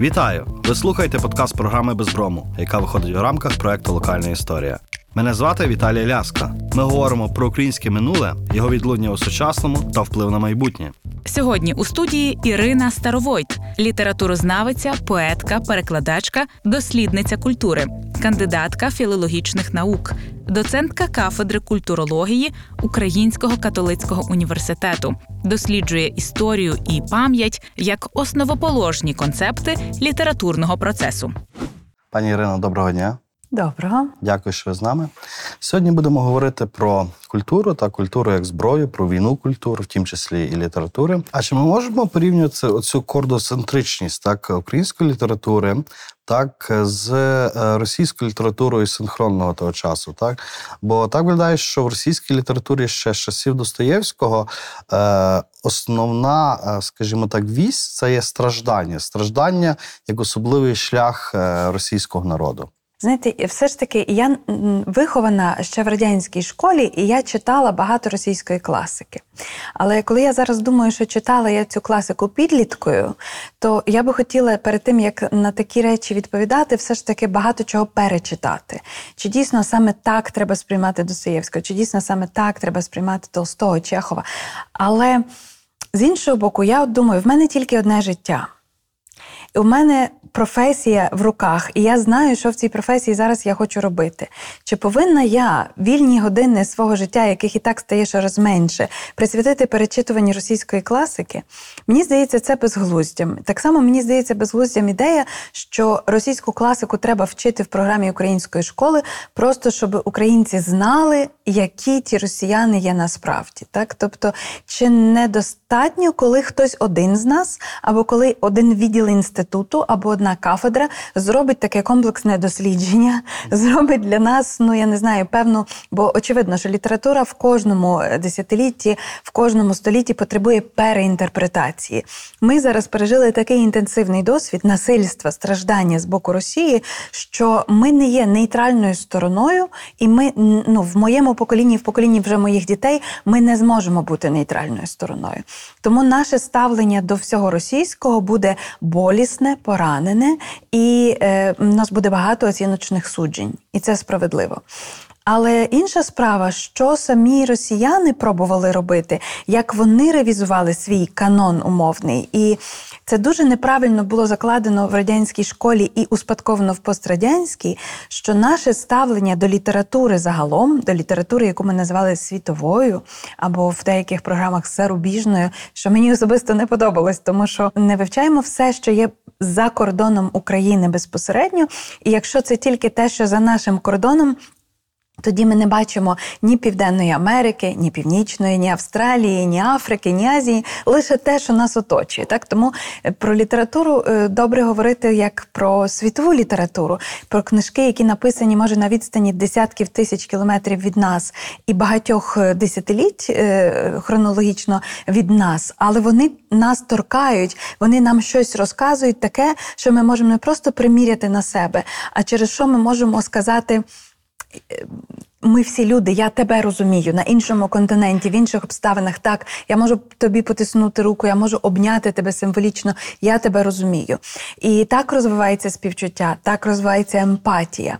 Вітаю! Ви слухаєте подкаст програми Безброму, яка виходить у рамках проекту Локальна історія. Мене звати Віталій Ляска. Ми говоримо про українське минуле, його відлуння у сучасному та вплив на майбутнє. Сьогодні у студії Ірина Старовойт, літературознавиця, поетка, перекладачка, дослідниця культури, кандидатка філологічних наук, доцентка кафедри культурології Українського католицького університету, досліджує історію і пам'ять як основоположні концепти літературного процесу. Пані Ірино, доброго дня. Доброго. Дякую, що ви з нами. Сьогодні будемо говорити про культуру та культуру як зброю, про війну культури, в тім числі і літератури. А чи ми можемо порівнювати оцю кордоцентричність так української літератури, так з е, російською літературою синхронного того часу? Так, бо так виглядає, що в російській літературі ще з часів Достоєвського е, основна, е, скажімо так, вісь це є страждання, страждання як особливий шлях е, російського народу. Знаєте, все ж таки, я вихована ще в радянській школі, і я читала багато російської класики. Але коли я зараз думаю, що читала я цю класику підліткою, то я би хотіла перед тим, як на такі речі відповідати, все ж таки багато чого перечитати. Чи дійсно саме так треба сприймати Достоєвського, чи дійсно саме так треба сприймати Толстого, Чехова. Але з іншого боку, я от думаю, в мене тільки одне життя. У мене професія в руках, і я знаю, що в цій професії зараз я хочу робити. Чи повинна я вільні години свого життя, яких і так стає щораз менше, присвятити перечитуванні російської класики? Мені здається, це безглуздям. Так само мені здається, безглуздям ідея, що російську класику треба вчити в програмі української школи, просто щоб українці знали, які ті росіяни є насправді. Так, тобто, чи недостатньо, коли хтось один з нас, або коли один відділ інституту, або одна кафедра зробить таке комплексне дослідження, зробить для нас, ну я не знаю, певну, бо очевидно, що література в кожному десятилітті, в кожному столітті потребує переінтерпретації. Ми зараз пережили такий інтенсивний досвід насильства, страждання з боку Росії, що ми не є нейтральною стороною, і ми ну в моєму поколінні, в поколінні вже моїх дітей, ми не зможемо бути нейтральною стороною. Тому наше ставлення до всього російського буде болісне, поранене мене, і е, в нас буде багато оціночних суджень, і це справедливо. Але інша справа, що самі росіяни пробували робити, як вони ревізували свій канон умовний, і це дуже неправильно було закладено в радянській школі і успадковано в пострадянській, що наше ставлення до літератури загалом, до літератури, яку ми називали світовою, або в деяких програмах зарубіжною, що мені особисто не подобалось, тому що не вивчаємо все, що є за кордоном України безпосередньо, і якщо це тільки те, що за нашим кордоном. Тоді ми не бачимо ні Південної Америки, ні Північної, ні Австралії, ні Африки, ні Азії, лише те, що нас оточує. Так тому е, про літературу е, добре говорити як про світову літературу, про книжки, які написані може на відстані десятків тисяч кілометрів від нас і багатьох е, десятиліть хронологічно від нас, але вони нас торкають, вони нам щось розказують, таке, що ми можемо не просто приміряти на себе, а через що ми можемо сказати ми всі люди, я тебе розумію на іншому континенті, в інших обставинах. Так, я можу тобі потиснути руку, я можу обняти тебе символічно, я тебе розумію. І так розвивається співчуття, так розвивається емпатія.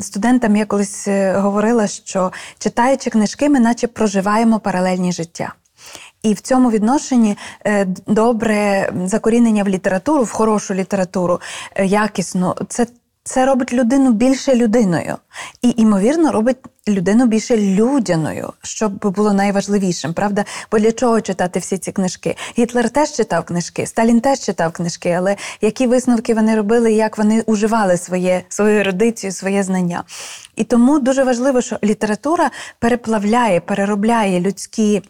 Студентам я колись е, говорила, що читаючи книжки, ми наче проживаємо паралельні життя. І в цьому відношенні е, добре закорінення в літературу, в хорошу літературу, е, якісно, це це робить людину більше людиною. І, ймовірно, робить людину більше людяною, що було найважливішим, правда? Бо для чого читати всі ці книжки? Гітлер теж читав книжки, Сталін теж читав книжки, але які висновки вони робили, як вони уживали своє, свою ерудицію, своє знання. І тому дуже важливо, що література переплавляє, переробляє людські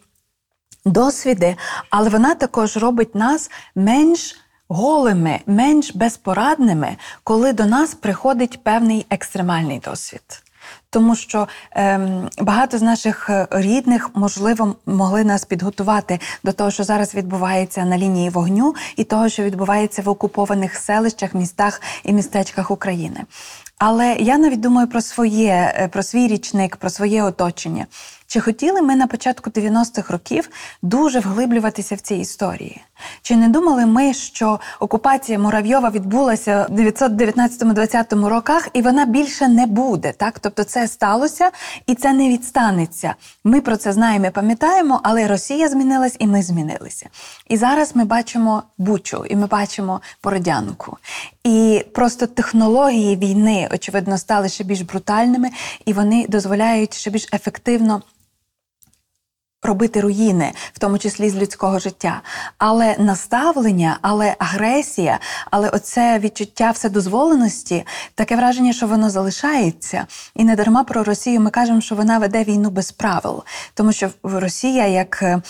досвіди, але вона також робить нас менш голими, менш безпорадними, коли до нас приходить певний екстремальний досвід. Тому що ем, багато з наших е, рідних, можливо, могли нас підготувати до того, що зараз відбувається на лінії вогню, і того, що відбувається в окупованих селищах, містах і містечках України. Але я навіть думаю про своє, е, про свій річник, про своє оточення. Чи хотіли ми на початку 90-х років дуже вглиблюватися в ці історії? Чи не думали ми, що окупація Муравйова відбулася в 1919-20 роках, і вона більше не буде? Так, тобто це сталося і це не відстанеться. Ми про це знаємо, пам'ятаємо, але Росія змінилась, і ми змінилися. І зараз ми бачимо Бучу, і ми бачимо Бородянку. І просто технології війни, очевидно, стали ще більш брутальними, і вони дозволяють ще більш ефективно робити руїни, в тому числі з людського життя. Але наставлення, але агресія, але оце відчуття вседозволеності, таке враження, що воно залишається. І не дарма про Росію ми кажемо, що вона веде війну без правил, тому що Росія як е,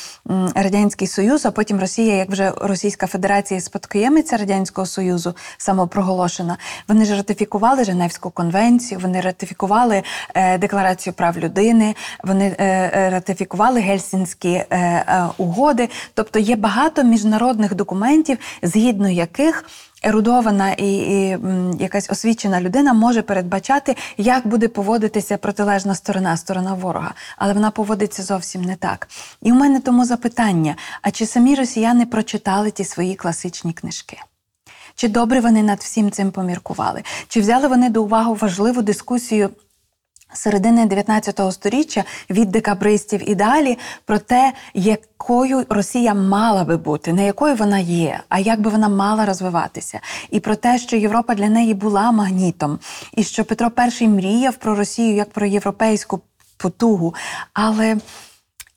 радянський союз, а потім Росія, як вже Російська Федерація, спадкоємиця радянського союзу, самопроголошена. Вони ж ратифікували Женевську конвенцію, вони ратифікували е, декларацію прав людини, вони е, е, ратифікували гельсінські е, е, угоди. Тобто є багато міжнародних документів, згідно яких ерудована і, і якась освічена людина може передбачати, як буде поводитися протилежна сторона, сторона ворога. Але вона поводиться зовсім не так. І у мене тому запитання: а чи самі росіяни прочитали ті свої класичні книжки? Чи добре вони над всім цим поміркували? Чи взяли вони до уваги важливу дискусію середини 19 століття від декабристів і далі про те, якою Росія мала би бути, не якою вона є, а як би вона мала розвиватися, і про те, що Європа для неї була магнітом, і що Петро І мріяв про Росію як про європейську потугу. Але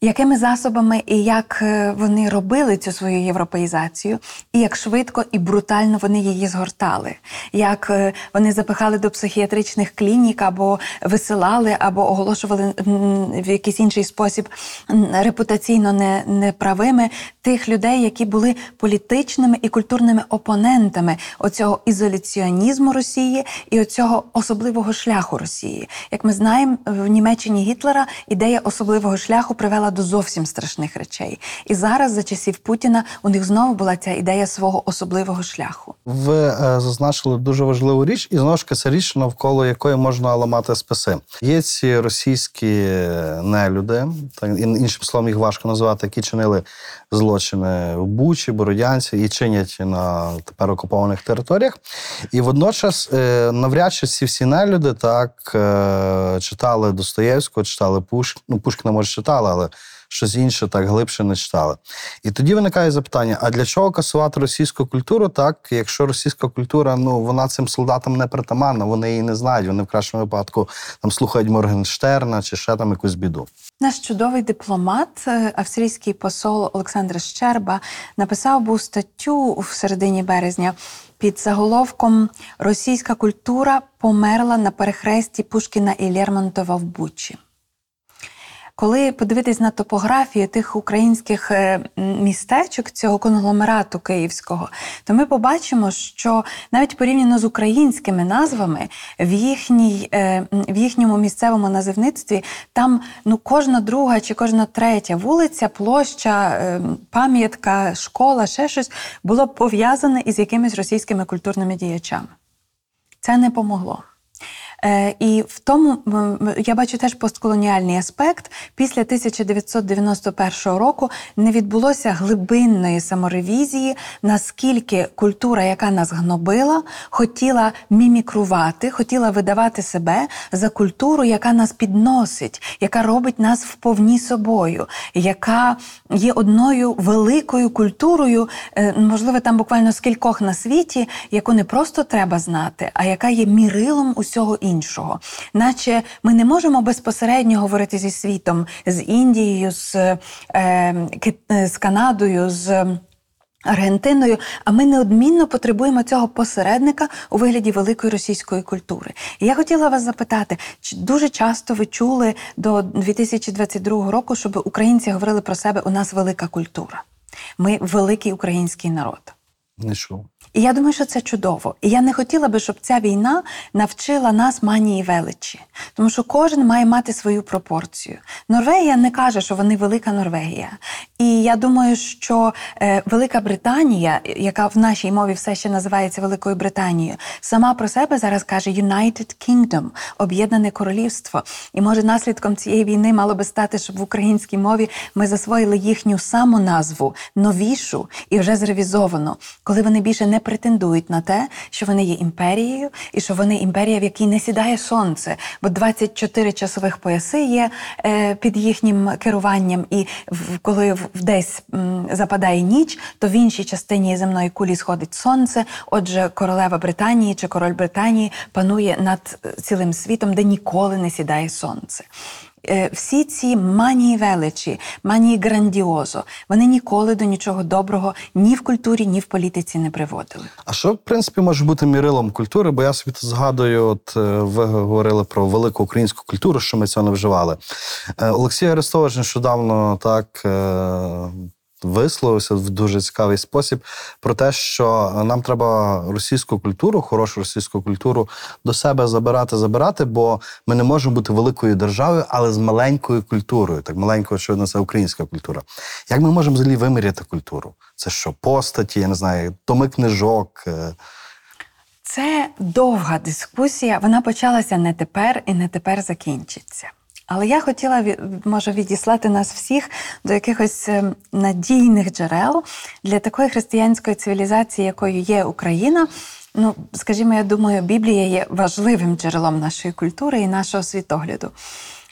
якими засобами і як е, вони робили цю свою європеїзацію, і як швидко і брутально вони її згортали, як е, вони запихали до психіатричних клінік або висилали, або оголошували в якийсь інший спосіб репутаційно неправими тих людей, які були політичними і культурними опонентами оцього ізоляціонізму Росії і оцього особливого шляху Росії. Як ми знаємо, в Німеччині Гітлера ідея особливого шляху привела до зовсім страшних речей. І зараз, за часів Путіна, у них знову була ця ідея свого особливого шляху. Ви е, зазначили дуже важливу річ, і знову ж це річ, навколо якої можна ламати списи. Є ці російські нелюди, так іншим словом їх важко називати, які чинили злочини в Бучі, Бородянці і чинять на тепер окупованих територіях. І водночас, е, навряд чи ці всі нелюди так е, читали Достоєвського, читали Пушкіна. Ну, Пушкіна, може, читали, але щось інше так глибше не читали. І тоді виникає запитання: а для чого касувати російську культуру, так якщо російська культура, ну вона цим солдатам не притаманна, вони її не знають. Вони в кращому випадку там слухають Моргенштерна чи ще там якусь біду. Наш чудовий дипломат, е, австрійський посол Олександр Щерба, написав був статтю в середині березня під заголовком Російська культура померла на перехресті Пушкіна і Лермонтова в Бучі. Коли подивитись на топографію тих українських е, містечок цього конгломерату київського, то ми побачимо, що навіть порівняно з українськими назвами в, їхній, е, в їхньому місцевому називництві там ну кожна друга чи кожна третя вулиця, площа, е, пам'ятка, школа, ще щось було пов'язане із якимись російськими культурними діячами. Це не помогло. Е, і в тому я бачу теж постколоніальний аспект. Після 1991 року не відбулося глибинної саморевізії, наскільки культура, яка нас гнобила, хотіла мімікрувати, хотіла видавати себе за культуру, яка нас підносить, яка робить нас вповні собою, яка є одною великою культурою, е, можливо, там буквально з кількох на світі, яку не просто треба знати, а яка є мірилом усього іншого. Наче ми не можемо безпосередньо говорити зі світом, з Індією, з, е, е, з Канадою, з. Аргентиною, а ми неодмінно потребуємо цього посередника у вигляді великої російської культури. І я хотіла вас запитати, чи дуже часто ви чули до 2022 року, щоб українці говорили про себе у нас велика культура? Ми великий український народ. Не чув. І я думаю, що це чудово. І я не хотіла би, щоб ця війна навчила нас манії величі, тому що кожен має мати свою пропорцію. Норвегія не каже, що вони велика Норвегія. І я думаю, що е, Велика Британія, яка в нашій мові все ще називається Великою Британією, сама про себе зараз каже United Kingdom, об'єднане королівство. І може наслідком цієї війни мало би стати, щоб в українській мові ми засвоїли їхню саму назву новішу і вже зревізовану, коли вони більше не претендують на те, що вони є імперією, і що вони імперія, в якій не сідає сонце, бо 24 часових пояси є е, під їхнім керуванням, і в, коли в, десь западає ніч, то в іншій частині земної кулі сходить сонце. Отже, королева Британії чи король Британії панує над е, цілим світом, де ніколи не сідає сонце. Е, Всі ці манії величі, манії грандіозо, вони ніколи до нічого доброго ні в культурі, ні в політиці не приводили. А що, в принципі, може бути мірилом культури? Бо я собі згадую, от е, ви говорили про велику українську культуру, що ми цього не вживали. Е, Олексій Арестович нещодавно так. Висловився в дуже цікавий спосіб про те, що нам треба російську культуру, хорошу російську культуру до себе забирати, забирати, бо ми не можемо бути великою державою, але з маленькою культурою. Так маленькою, очевидно, це українська культура. Як ми можемо взагалі виміряти культуру? Це що, постаті, я не знаю, томи книжок? е, Це довга дискусія. Вона почалася не тепер і не тепер закінчиться. Але я хотіла може відіслати нас всіх до якихось ем, надійних джерел для такої християнської цивілізації, якою є Україна. Ну, скажімо, я думаю, Біблія є важливим джерелом нашої культури і нашого світогляду.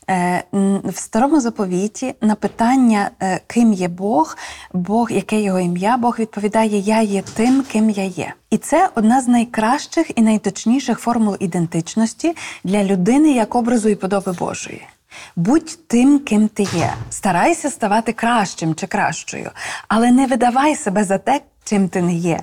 Е, В старому заповіті на питання, е, ким є Бог, Бог, яке його ім'я, Бог відповідає: Я є тим, ким я є. І це одна з найкращих і найточніших формул ідентичності для людини як образу і подоби Божої. Будь тим, ким ти є. Старайся ставати кращим чи кращою, але не видавай себе за те, чим ти не є.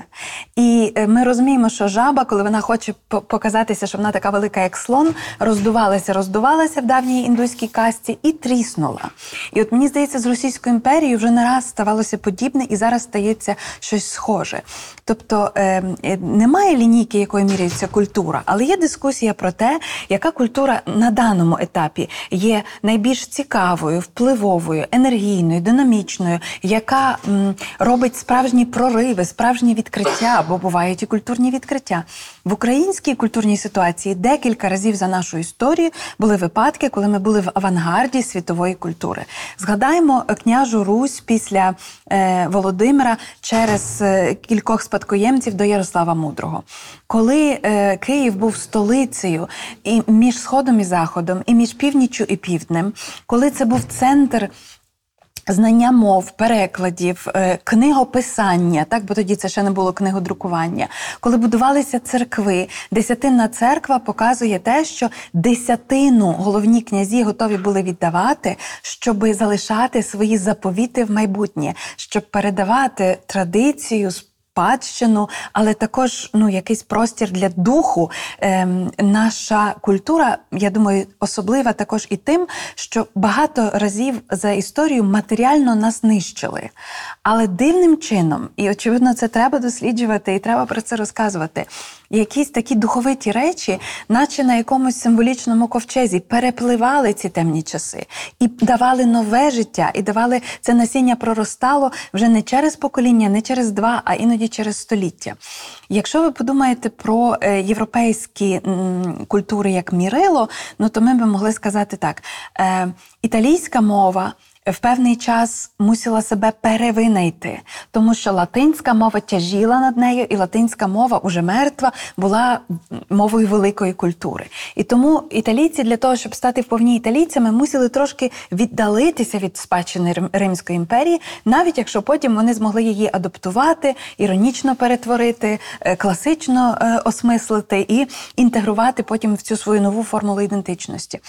І е, ми розуміємо, що жаба, коли вона хоче показатися, що вона така велика, як слон, роздувалася, роздувалася в давній індуській касті і тріснула. І от мені здається, з Російською імперією вже не раз ставалося подібне, і зараз стається щось схоже. Тобто е, е, немає лінійки, якою міряється культура, але є дискусія про те, яка культура на даному етапі є найбільш цікавою, впливовою, енергійною, динамічною, яка робить справжні прориви, справжні відкриття, бо бувають і культурні відкриття. В українській культурній ситуації декілька разів за нашу історію були випадки, коли ми були в авангарді світової культури. Згадаємо княжу Русь після е, Володимира через е, кількох спадкоємців до Ярослава Мудрого. Коли е, Київ був столицею і між Сходом і Заходом, і між північчю і півднем, коли це був центр. Знання мов, перекладів, е, книгописання, так бо тоді це ще не було книгодрукування. Коли будувалися церкви, десятинна церква показує те, що десятину головні князі готові були віддавати, щоб залишати свої заповіти в майбутнє, щоб передавати традицію. Спадщину, але також ну якийсь простір для духу. Ем, наша культура, я думаю, особлива також і тим, що багато разів за історію матеріально нас нищили. Але дивним чином, і очевидно, це треба досліджувати, і треба про це розказувати. Якісь такі духовиті речі, наче на якомусь символічному ковчезі, перепливали ці темні часи і давали нове життя, і давали це насіння проростало вже не через покоління, не через два, а іноді через століття. Якщо ви подумаєте про е, європейські культури як мірило, ну то ми би могли сказати так: е, італійська мова в певний час мусила себе перевинайти, тому що латинська мова тяжіла над нею, і латинська мова уже мертва була мовою великої культури. І тому італійці для того, щоб стати вповні італійцями, мусили трошки віддалитися від спадщини Римської імперії, навіть якщо потім вони змогли її адаптувати, іронічно перетворити, е, класично е, осмислити і інтегрувати потім в цю свою нову формулу ідентичності.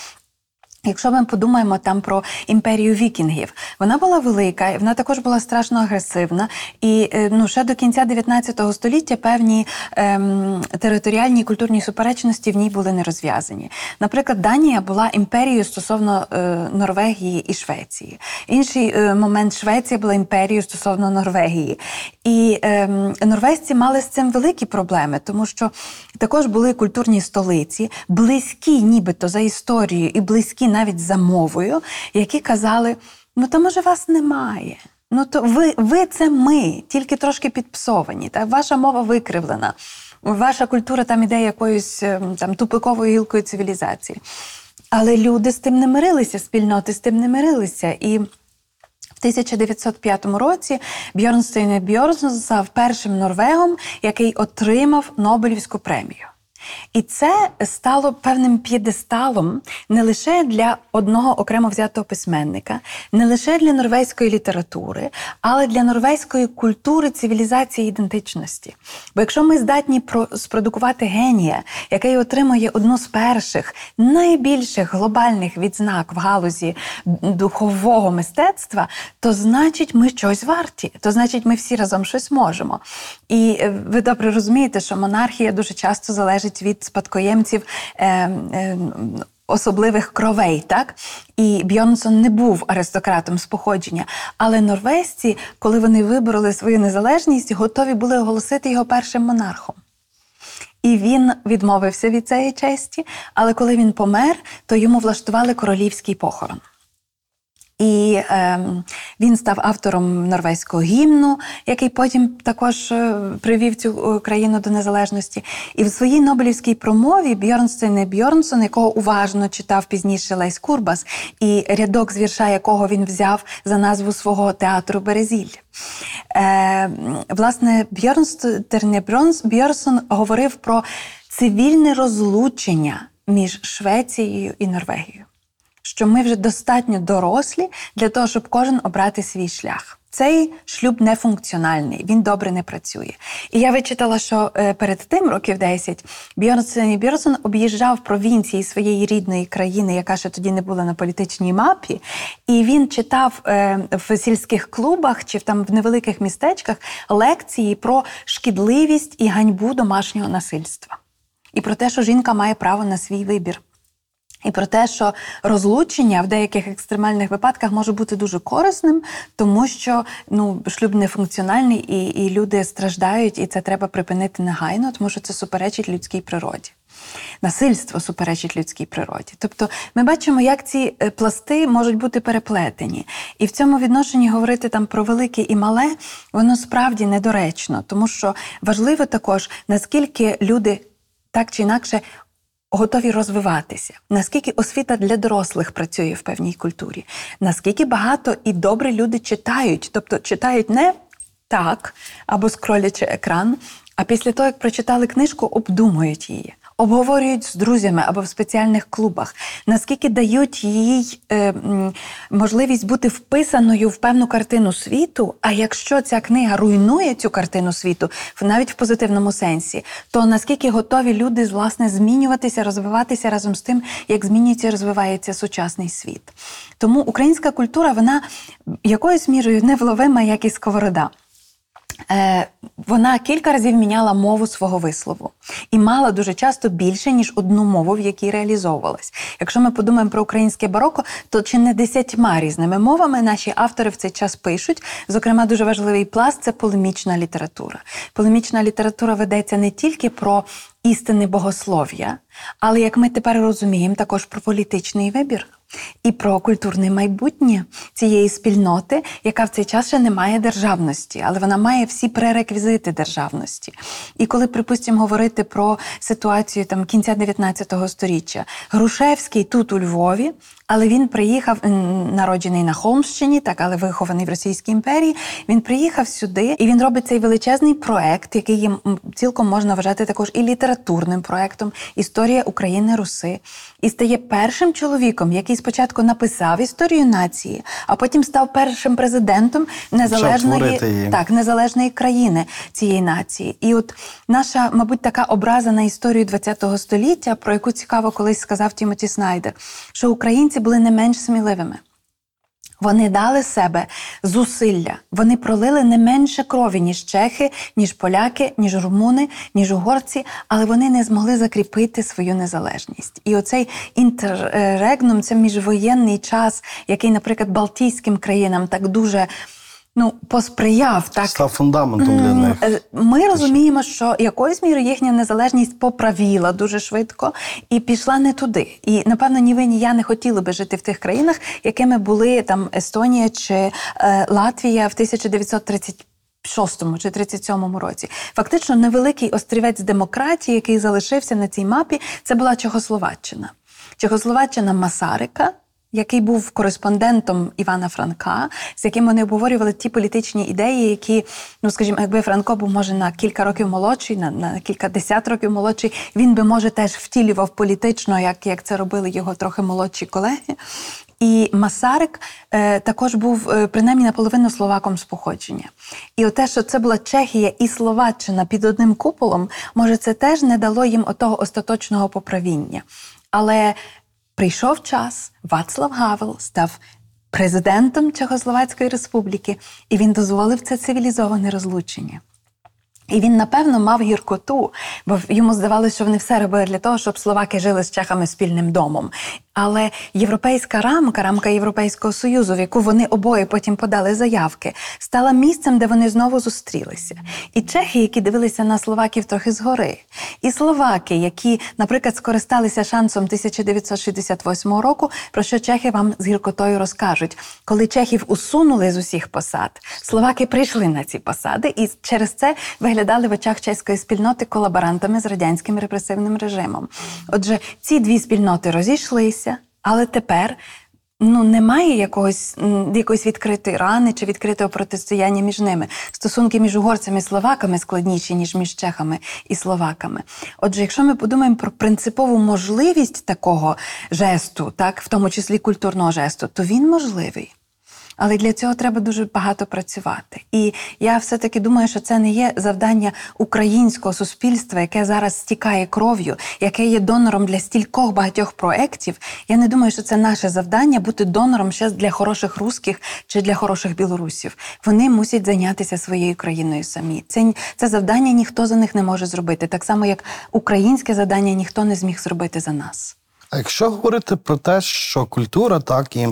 Якщо ми подумаємо там про імперію вікінгів, вона була велика, вона також була страшно агресивна. І е, ну ще до кінця 19 століття певні ем, територіальні і культурні суперечності в ній були не розв'язані. Наприклад, Данія була імперією стосовно е, Норвегії і Швеції. Інший е, момент Швеція була імперією стосовно Норвегії. І ем, норвезці мали з цим великі проблеми, тому що також були культурні столиці, близькі, нібито за історією, і близькі навіть за мовою, які казали: ну то може вас немає. Ну то ви, ви це ми, тільки трошки підпсовані. Та ваша мова викривлена. Ваша культура там іде якоюсь ем, там тупиковою гілкою цивілізації. Але люди з тим не мирилися, спільноти з тим не мирилися. І в 1905 році Бьорнстейн Бьорнсон став першим норвегом, який отримав Нобелівську премію. І це стало певним п'єдесталом не лише для одного окремо взятого письменника, не лише для норвезької літератури, але для норвезької культури, цивілізації ідентичності. Бо якщо ми здатні спродукувати генія, який отримує одну з перших найбільших глобальних відзнак в галузі духового мистецтва, то значить ми щось варті, то значить ми всі разом щось можемо. І е, ви добре розумієте, що монархія дуже часто залежить від спадкоємців. Е, е, Особливих кровей, так і Бьонсон не був аристократом з походження, але норвезці, коли вони вибороли свою незалежність, готові були оголосити його першим монархом. І він відмовився від цієї честі, але коли він помер, то йому влаштували королівський похорон. І ем, він став автором норвезького гімну, який потім також е, привів цю е, країну до незалежності. І в своїй Нобелівській промові Бйорнстьєрне Бйорнсон, якого уважно читав пізніше Лесь Курбас, і рядок з вірша якого він взяв за назву свого театру Березіль. Е, власне, Бьорнсон говорив про цивільне розлучення між Швецією і Норвегією що ми вже достатньо дорослі для того, щоб кожен обрати свій шлях. Цей шлюб нефункціональний, він добре не працює. І я вичитала, що е, перед тим, років 10, Бьорнсон Бьорнсон об'їжджав провінції своєї рідної країни, яка ще тоді не була на політичній мапі, і він читав е, в сільських клубах чи там в невеликих містечках лекції про шкідливість і ганьбу домашнього насильства. І про те, що жінка має право на свій вибір. І про те, що розлучення в деяких екстремальних випадках може бути дуже корисним, тому що ну шлюб нефункціональний і, і люди страждають, і це треба припинити негайно, тому що це суперечить людській природі. Насильство суперечить людській природі. Тобто ми бачимо, як ці е, пласти можуть бути переплетені. І в цьому відношенні говорити там про велике і мале, воно справді недоречно, тому що важливо також, наскільки люди так чи інакше готові розвиватися, наскільки освіта для дорослих працює в певній культурі, наскільки багато і добре люди читають, тобто читають не так або скролячи екран, а після того, як прочитали книжку, обдумують її. Обговорюють з друзями або в спеціальних клубах, наскільки дають їй е, можливість бути вписаною в певну картину світу. А якщо ця книга руйнує цю картину світу, навіть в позитивному сенсі, то наскільки готові люди власне змінюватися, розвиватися разом з тим, як змінюється і розвивається сучасний світ. Тому українська культура, вона якоюсь мірою невловима, як і сковорода. Е, вона кілька разів міняла мову свого вислову і мала дуже часто більше ніж одну мову, в якій реалізовувалась. Якщо ми подумаємо про українське бароко, то чи не десятьма різними мовами наші автори в цей час пишуть. Зокрема, дуже важливий пласт це полемічна література. Полемічна література ведеться не тільки про істини богослов'я, але як ми тепер розуміємо, також про політичний вибір. І про культурне майбутнє цієї спільноти, яка в цей час ще не має державності, але вона має всі пререквізити державності. І коли, припустимо, говорити про ситуацію там кінця 19 століття, Грушевський тут у Львові, але він приїхав народжений на Холмщині, так але вихований в Російській імперії. Він приїхав сюди, і він робить цей величезний проект, який є м, цілком можна вважати також і літературним проектом Історія України Руси, і стає першим чоловіком, який який спочатку написав історію нації, а потім став першим президентом незалежної так, незалежної країни цієї нації. І от наша, мабуть, така образа на історію ХХ століття, про яку цікаво колись сказав Тімоті Снайдер, що українці були не менш сміливими. Вони дали себе зусилля. Вони пролили не менше крові, ніж чехи, ніж поляки, ніж румуни, ніж угорці, але вони не змогли закріпити свою незалежність. І оцей інтеррегнум це міжвоєнний час, який, наприклад, Балтійським країнам так дуже ну, посприяв. Так Став фундаментом для них. е, Ми розуміємо, що якоюсь мірою їхня незалежність поправіла дуже швидко і пішла не туди. І напевно, ні ви, ні я не хотіли би жити в тих країнах, якими були там Естонія чи е, Латвія в 1930 6 чи 37 році. Фактично, невеликий острівець демократії, який залишився на цій мапі, це була Чехословаччина. Чехословаччина Масарика, який був кореспондентом Івана Франка, з яким вони обговорювали ті політичні ідеї, які, ну скажімо, якби Франко був може на кілька років молодший, на, на кілька десят років молодший, він би може теж втілював політично, як, як це робили його трохи молодші колеги. І Масарик е, також був е, принаймні наполовину словаком з походження. І те, що це була Чехія і Словаччина під одним куполом, може, це теж не дало їм отого остаточного поправіння. Але прийшов час, Вацлав Гавел став президентом Чехословацької республіки, і він дозволив це цивілізоване розлучення. І він, напевно, мав гіркоту, бо йому здавалося, що вони все робили для того, щоб словаки жили з чехами спільним домом. Але європейська рамка, рамка Європейського Союзу, в яку вони обоє потім подали заявки, стала місцем, де вони знову зустрілися. І чехи, які дивилися на словаків трохи згори, і словаки, які, наприклад, скористалися шансом 1968 року, про що чехи вам з гіркотою розкажуть. Коли чехів усунули з усіх посад, словаки прийшли на ці посади і через це виглядали в очах чеської спільноти колаборантами з радянським репресивним режимом. Отже, ці дві спільноти розійшлися, але тепер. Ну, немає якогось якоїсь відкритої рани чи відкритого протистояння між ними. Стосунки між угорцями і словаками складніші, ніж між чехами і словаками. Отже, якщо ми подумаємо про принципову можливість такого жесту, так, в тому числі культурного жесту, то він можливий. Але для цього треба дуже багато працювати. І я все-таки думаю, що це не є завдання українського суспільства, яке зараз стікає кров'ю, яке є донором для стількох багатьох проєктів. Я не думаю, що це наше завдання бути донором ще для хороших русських чи для хороших білорусів. Вони мусять зайнятися своєю країною самі. Це, це завдання ніхто за них не може зробити, так само як українське завдання ніхто не зміг зробити за нас. А якщо говорити про те, що культура, так і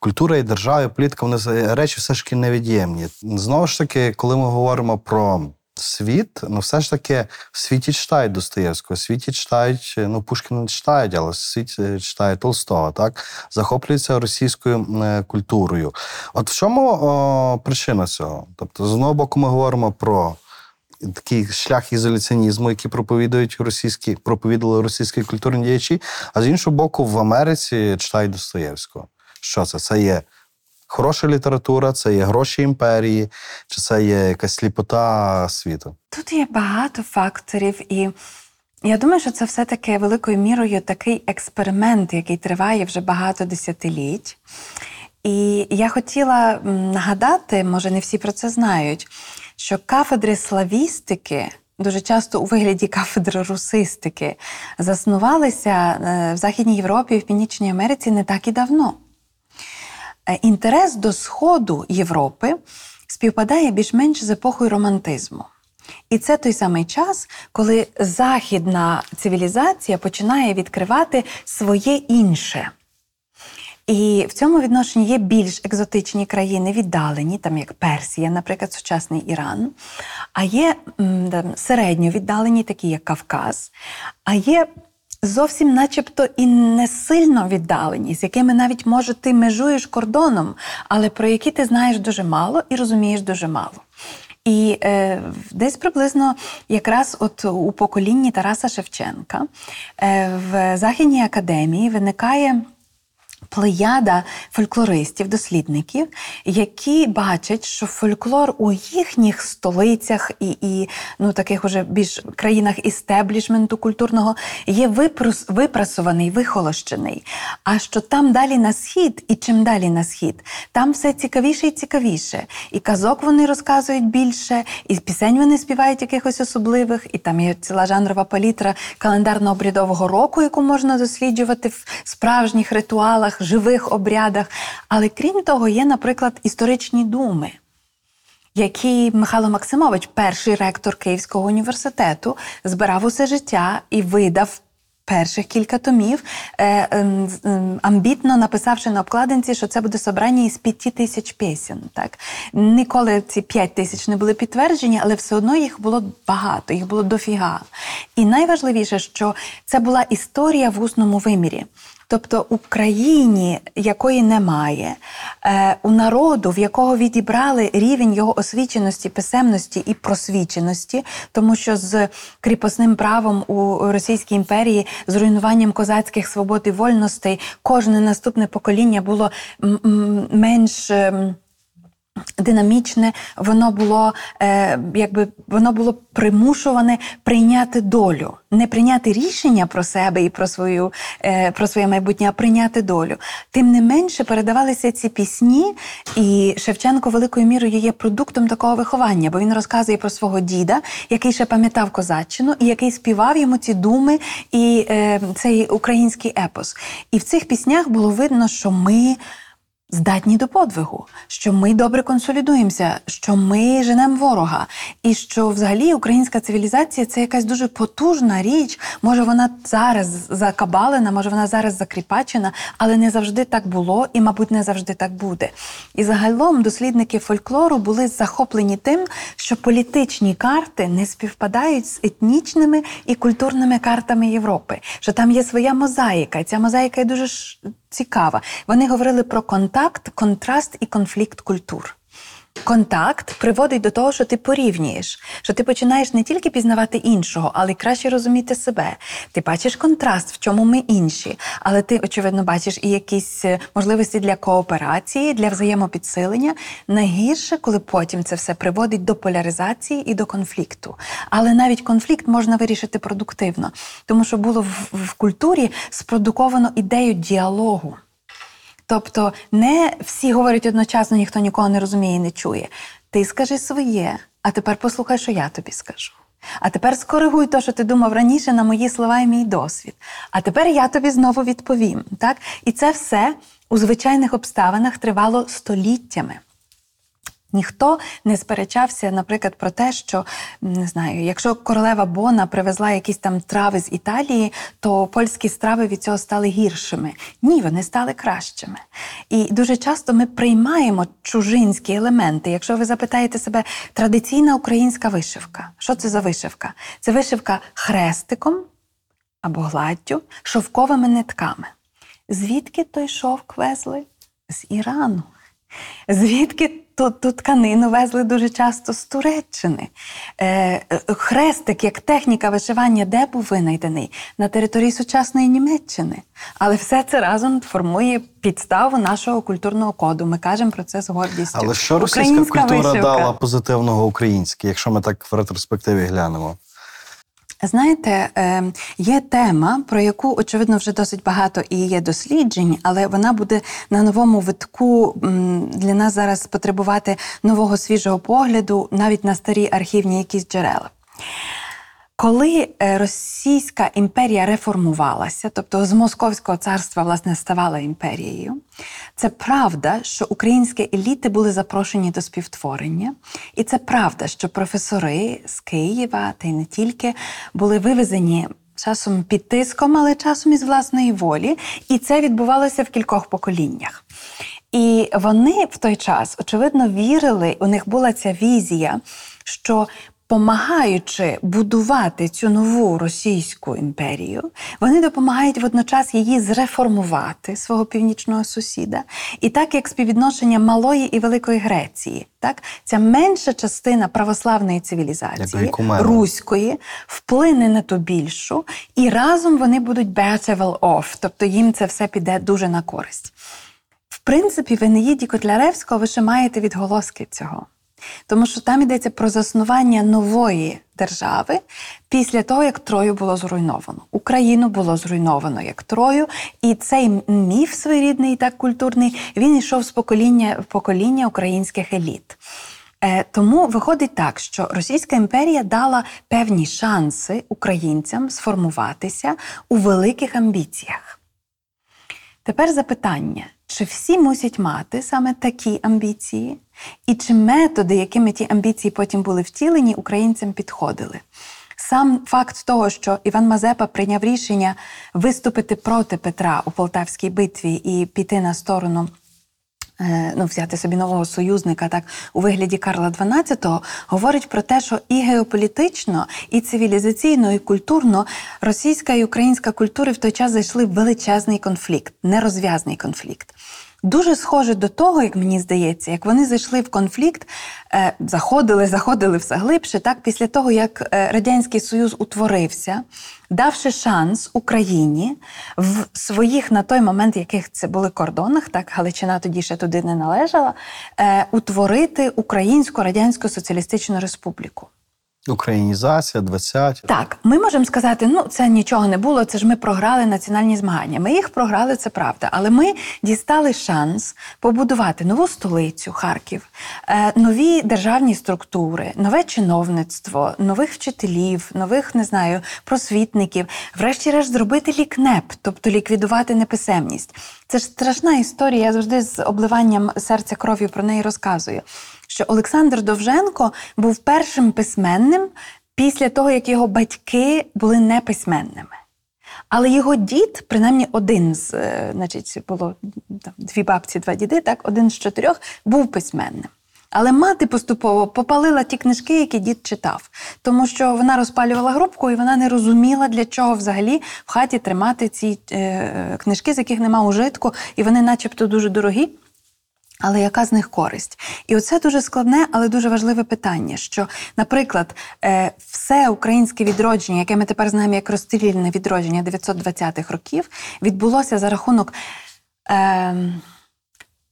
культура і держава, і політика, вони речі все ж таки невід'ємні. Знову ж таки, коли ми говоримо про світ, ну все ж таки в світі читають Достоєвського, в світі читають, ну Пушкіна не читають, але в світі читають Толстого, так захоплюються російською е, культурою. От в чому о, причина цього? Тобто, з одного боку, ми говоримо про такий шлях ізоляціонізму, який проповідують російські, проповідували російські культурні діячі, а з іншого боку, в Америці читають Достоєвського. Що це? Це є хороша література, це є гроші імперії, чи це є якась сліпота світу? Тут є багато факторів, і я думаю, що це все-таки великою мірою такий експеримент, який триває вже багато десятиліть. І я хотіла нагадати, може, не всі про це знають, що кафедри славістики. Дуже часто у вигляді кафедри русистики заснувалися е, в Західній Європі і в Північній Америці не так і давно. Е, Інтерес до Сходу Європи співпадає більш-менш з епохою романтизму. І це той самий час, коли західна цивілізація починає відкривати своє інше. І в цьому відношенні є більш екзотичні країни, віддалені, там як Персія, наприклад, сучасний Іран. А є там, середньо віддалені, такі як Кавказ, а є зовсім начебто і не сильно віддалені, з якими навіть може ти межуєш кордоном, але про які ти знаєш дуже мало і розумієш дуже мало. І е, десь приблизно якраз от у поколінні Тараса Шевченка е, в Західній академії виникає плеяда фольклористів, дослідників, які бачать, що фольклор у їхніх столицях і, і ну, таких уже більш країнах істеблішменту культурного є випрос, випрасований, вихолощений. А що там далі на схід, і чим далі на схід, там все цікавіше і цікавіше. І казок вони розказують більше, і пісень вони співають якихось особливих, і там є ціла жанрова палітра календарно-обрядового року, яку можна досліджувати в справжніх ритуалах, живих обрядах. Але крім того, є, наприклад, історичні думи. Які Михайло Максимович, перший ректор Київського університету, збирав усе життя і видав перших кілька томів, е, ем, амбітно написавши на обкладинці, що це буде собрання із п'яти тисяч пісень. Так ніколи ці п'ять тисяч не були підтверджені, але все одно їх було багато, їх було дофіга. І найважливіше, що це була історія в усному вимірі. Тобто у країні, якої немає, е, у народу, в якого відібрали рівень його освіченості, писемності і просвіченості, тому що з кріпосним правом у Російській імперії, з руйнуванням козацьких свобод і вольностей, кожне наступне покоління було менш. Динамічне, воно було е, якби воно було примушуване прийняти долю, не прийняти рішення про себе і про свою е, про своє майбутнє, а прийняти долю. Тим не менше передавалися ці пісні, і Шевченко великою мірою є продуктом такого виховання, бо він розказує про свого діда, який ще пам'ятав козаччину, і який співав йому ці думи і е, цей український епос. І в цих піснях було видно, що ми здатні до подвигу, що ми добре консолідуємося, що ми женемо ворога, і що взагалі українська цивілізація це якась дуже потужна річ. Може, вона зараз закабалена, може вона зараз закріпачена, але не завжди так було, і, мабуть, не завжди так буде. І загалом дослідники фольклору були захоплені тим, що політичні карти не співпадають з етнічними і культурними картами Європи, що там є своя мозаїка, і ця мозаїка є дуже цікава. Вони говорили про контакт, контраст і конфлікт культур. Контакт приводить до того, що ти порівнюєш, що ти починаєш не тільки пізнавати іншого, але й краще розуміти себе. Ти бачиш контраст, в чому ми інші, але ти, очевидно, бачиш і якісь е, можливості для кооперації, для взаємопідсилення. Найгірше, коли потім це все приводить до поляризації і до конфлікту. Але навіть конфлікт можна вирішити продуктивно, тому що було в, в культурі спродуковано ідею діалогу. Тобто не всі говорять одночасно, ніхто нікого не розуміє і не чує. Ти скажи своє, а тепер послухай, що я тобі скажу. А тепер скоригуй те, що ти думав раніше на мої слова і мій досвід. А тепер я тобі знову відповім. Так? І це все у звичайних обставинах тривало століттями. Ніхто не сперечався, наприклад, про те, що не знаю, якщо королева Бона привезла якісь там трави з Італії, то польські страви від цього стали гіршими. Ні, вони стали кращими. І дуже часто ми приймаємо чужинські елементи. Якщо ви запитаєте себе, традиційна українська вишивка, що це за вишивка? Це вишивка хрестиком або гладдю, шовковими нитками. Звідки той шовк везли? З Ірану. Звідки ту, ту тканину везли дуже часто з Туреччини. Е, е, хрестик як техніка вишивання, де був винайдений? На території сучасної Німеччини. Але все це разом формує підставу нашого культурного коду. Ми кажемо про це з гордістю. Але що російська Українська культура вишивка. дала позитивного українській, якщо ми так в ретроспективі глянемо? Знаєте, е, є тема, про яку очевидно вже досить багато і є досліджень, але вона буде на новому витку для нас зараз потребувати нового свіжого погляду, навіть на старі архівні якісь джерела. Коли е, Російська імперія реформувалася, тобто з Московського царства власне ставала імперією, це правда, що українські еліти були запрошені до співтворення, і це правда, що професори з Києва та й не тільки були вивезені. Часом під тиском, але часом із власної волі, і це відбувалося в кількох поколіннях. І вони в той час, очевидно, вірили, у них була ця візія, що допомагаючи будувати цю нову російську імперію, вони допомагають водночас її зреформувати свого північного сусіда. І так як співвідношення малої і великої Греції, так ця менша частина православної цивілізації руської вплине на ту більшу, і разом вони будуть better well off, тобто їм це все піде дуже на користь. В принципі, в Енеїді Котляревського ви ще маєте відголоски цього. Тому що там йдеться про заснування нової держави після того, як Трою було зруйновано. Україну було зруйновано як Трою, і цей міф своєрідний і так культурний він йшов з покоління в покоління українських еліт. Е, Тому виходить так, що Російська імперія дала певні шанси українцям сформуватися у великих амбіціях. Тепер запитання: чи всі мусять мати саме такі амбіції, і чи методи, якими ті амбіції потім були втілені, українцям підходили? Сам факт того, що Іван Мазепа прийняв рішення виступити проти Петра у Полтавській битві і піти на сторону е, ну, взяти собі нового союзника, так у вигляді Карла XII, говорить про те, що і геополітично, і цивілізаційно, і культурно російська і українська культури в той час зайшли в величезний конфлікт, нерозв'язний конфлікт. Дуже схоже до того, як мені здається, як вони зайшли в конфлікт, е, заходили, заходили все глибше, так після того, як е, Радянський Союз утворився, давши шанс Україні в своїх на той момент, яких це були кордонах, так Галичина тоді ще туди не належала, е, утворити Українську Радянську Соціалістичну Республіку. Українізація, 20 Так, ми можемо сказати, ну це нічого не було, це ж ми програли національні змагання. Ми їх програли, це правда. Але ми дістали шанс побудувати нову столицю Харків, е, нові державні структури, нове чиновництво, нових вчителів, нових не знаю, просвітників, врешті-решт зробити лікнеп, тобто ліквідувати неписемність. Це ж страшна історія. Я завжди з обливанням серця кров'ю про неї розказую. Що Олександр Довженко був першим письменним після того, як його батьки були неписьменними. Але його дід, принаймні один з, е, значить, було там, дві бабці, два діди, так, один з чотирьох, був письменним. Але мати поступово попалила ті книжки, які дід читав, тому що вона розпалювала грубку і вона не розуміла, для чого взагалі в хаті тримати ці е, книжки, з яких нема ужитку, і вони, начебто, дуже дорогі. Але яка з них користь? І оце дуже складне, але дуже важливе питання. Що, наприклад, е, все українське відродження, яке ми тепер знаємо як розстрільне відродження 920-х років, відбулося за рахунок е,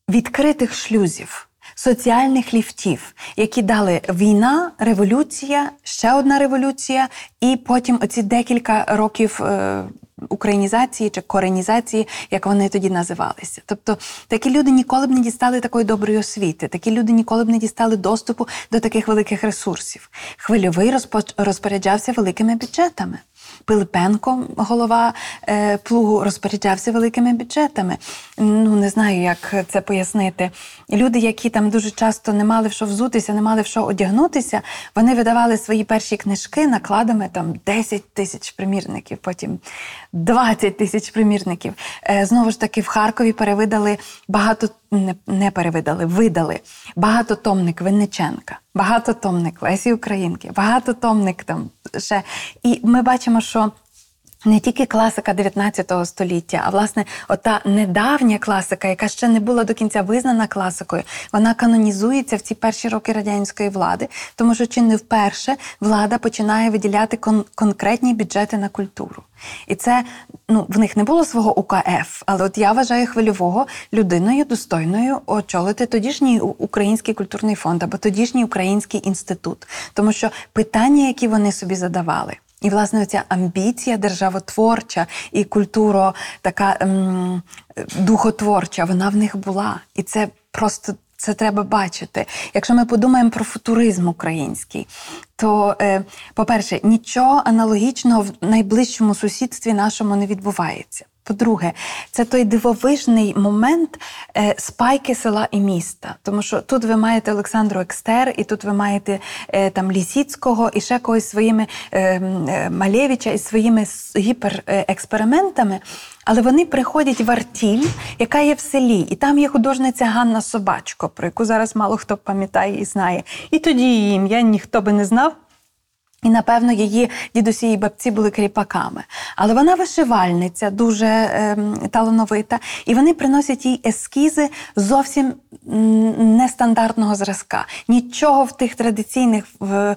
відкритих шлюзів. Соціальних ліфтів, які дали війна, революція, ще одна революція, і потім оці декілька років е, українізації чи коренізації, як вони тоді називалися. Тобто такі люди ніколи б не дістали такої доброї освіти, такі люди ніколи б не дістали доступу до таких великих ресурсів. Хвильовий розпо- розпоряджався великими бюджетами. Пилипенко, голова е, плугу, розпоряджався великими бюджетами. Ну не знаю, як це пояснити. Люди, які там дуже часто не мали в що взутися, не мали в що одягнутися, вони видавали свої перші книжки накладами там 10 тисяч примірників, потім 20 тисяч примірників. Е, знову ж таки, в Харкові перевидали багато не, не перевидали, видали багатотомник Винниченка, багатотомник Лесі Українки, багатотомник там ще. І ми бачимо, що. Не тільки класика 19 століття, а власне, ота недавня класика, яка ще не була до кінця визнана класикою, вона канонізується в ці перші роки радянської влади, тому що чи не вперше влада починає виділяти кон- конкретні бюджети на культуру. І це ну в них не було свого УКФ, але от я вважаю хвильового людиною достойною очолити тодішній український культурний фонд або тодішній український інститут, тому що питання, які вони собі задавали. І, власне, ця амбіція державотворча і культура така ем, духотворча, вона в них була. І це просто це треба бачити. Якщо ми подумаємо про футуризм український, то, е, по-перше, нічого аналогічного в найближчому сусідстві нашому не відбувається. По-друге, це той дивовижний момент е, спайки села і міста. Тому що тут ви маєте Олександру Екстер, і тут ви маєте е, там Лісіцького і ще когось своїми е, Малєвича із своїми гіперекспериментами. Але вони приходять в артіль, яка є в селі, і там є художниця Ганна Собачко, про яку зараз мало хто пам'ятає і знає. І тоді її ім'я ніхто би не знав. І, напевно, її дідусі і бабці були кріпаками. Але вона вишивальниця, дуже ем, талановита, і вони приносять їй ескізи зовсім нестандартного зразка. Нічого в тих традиційних е,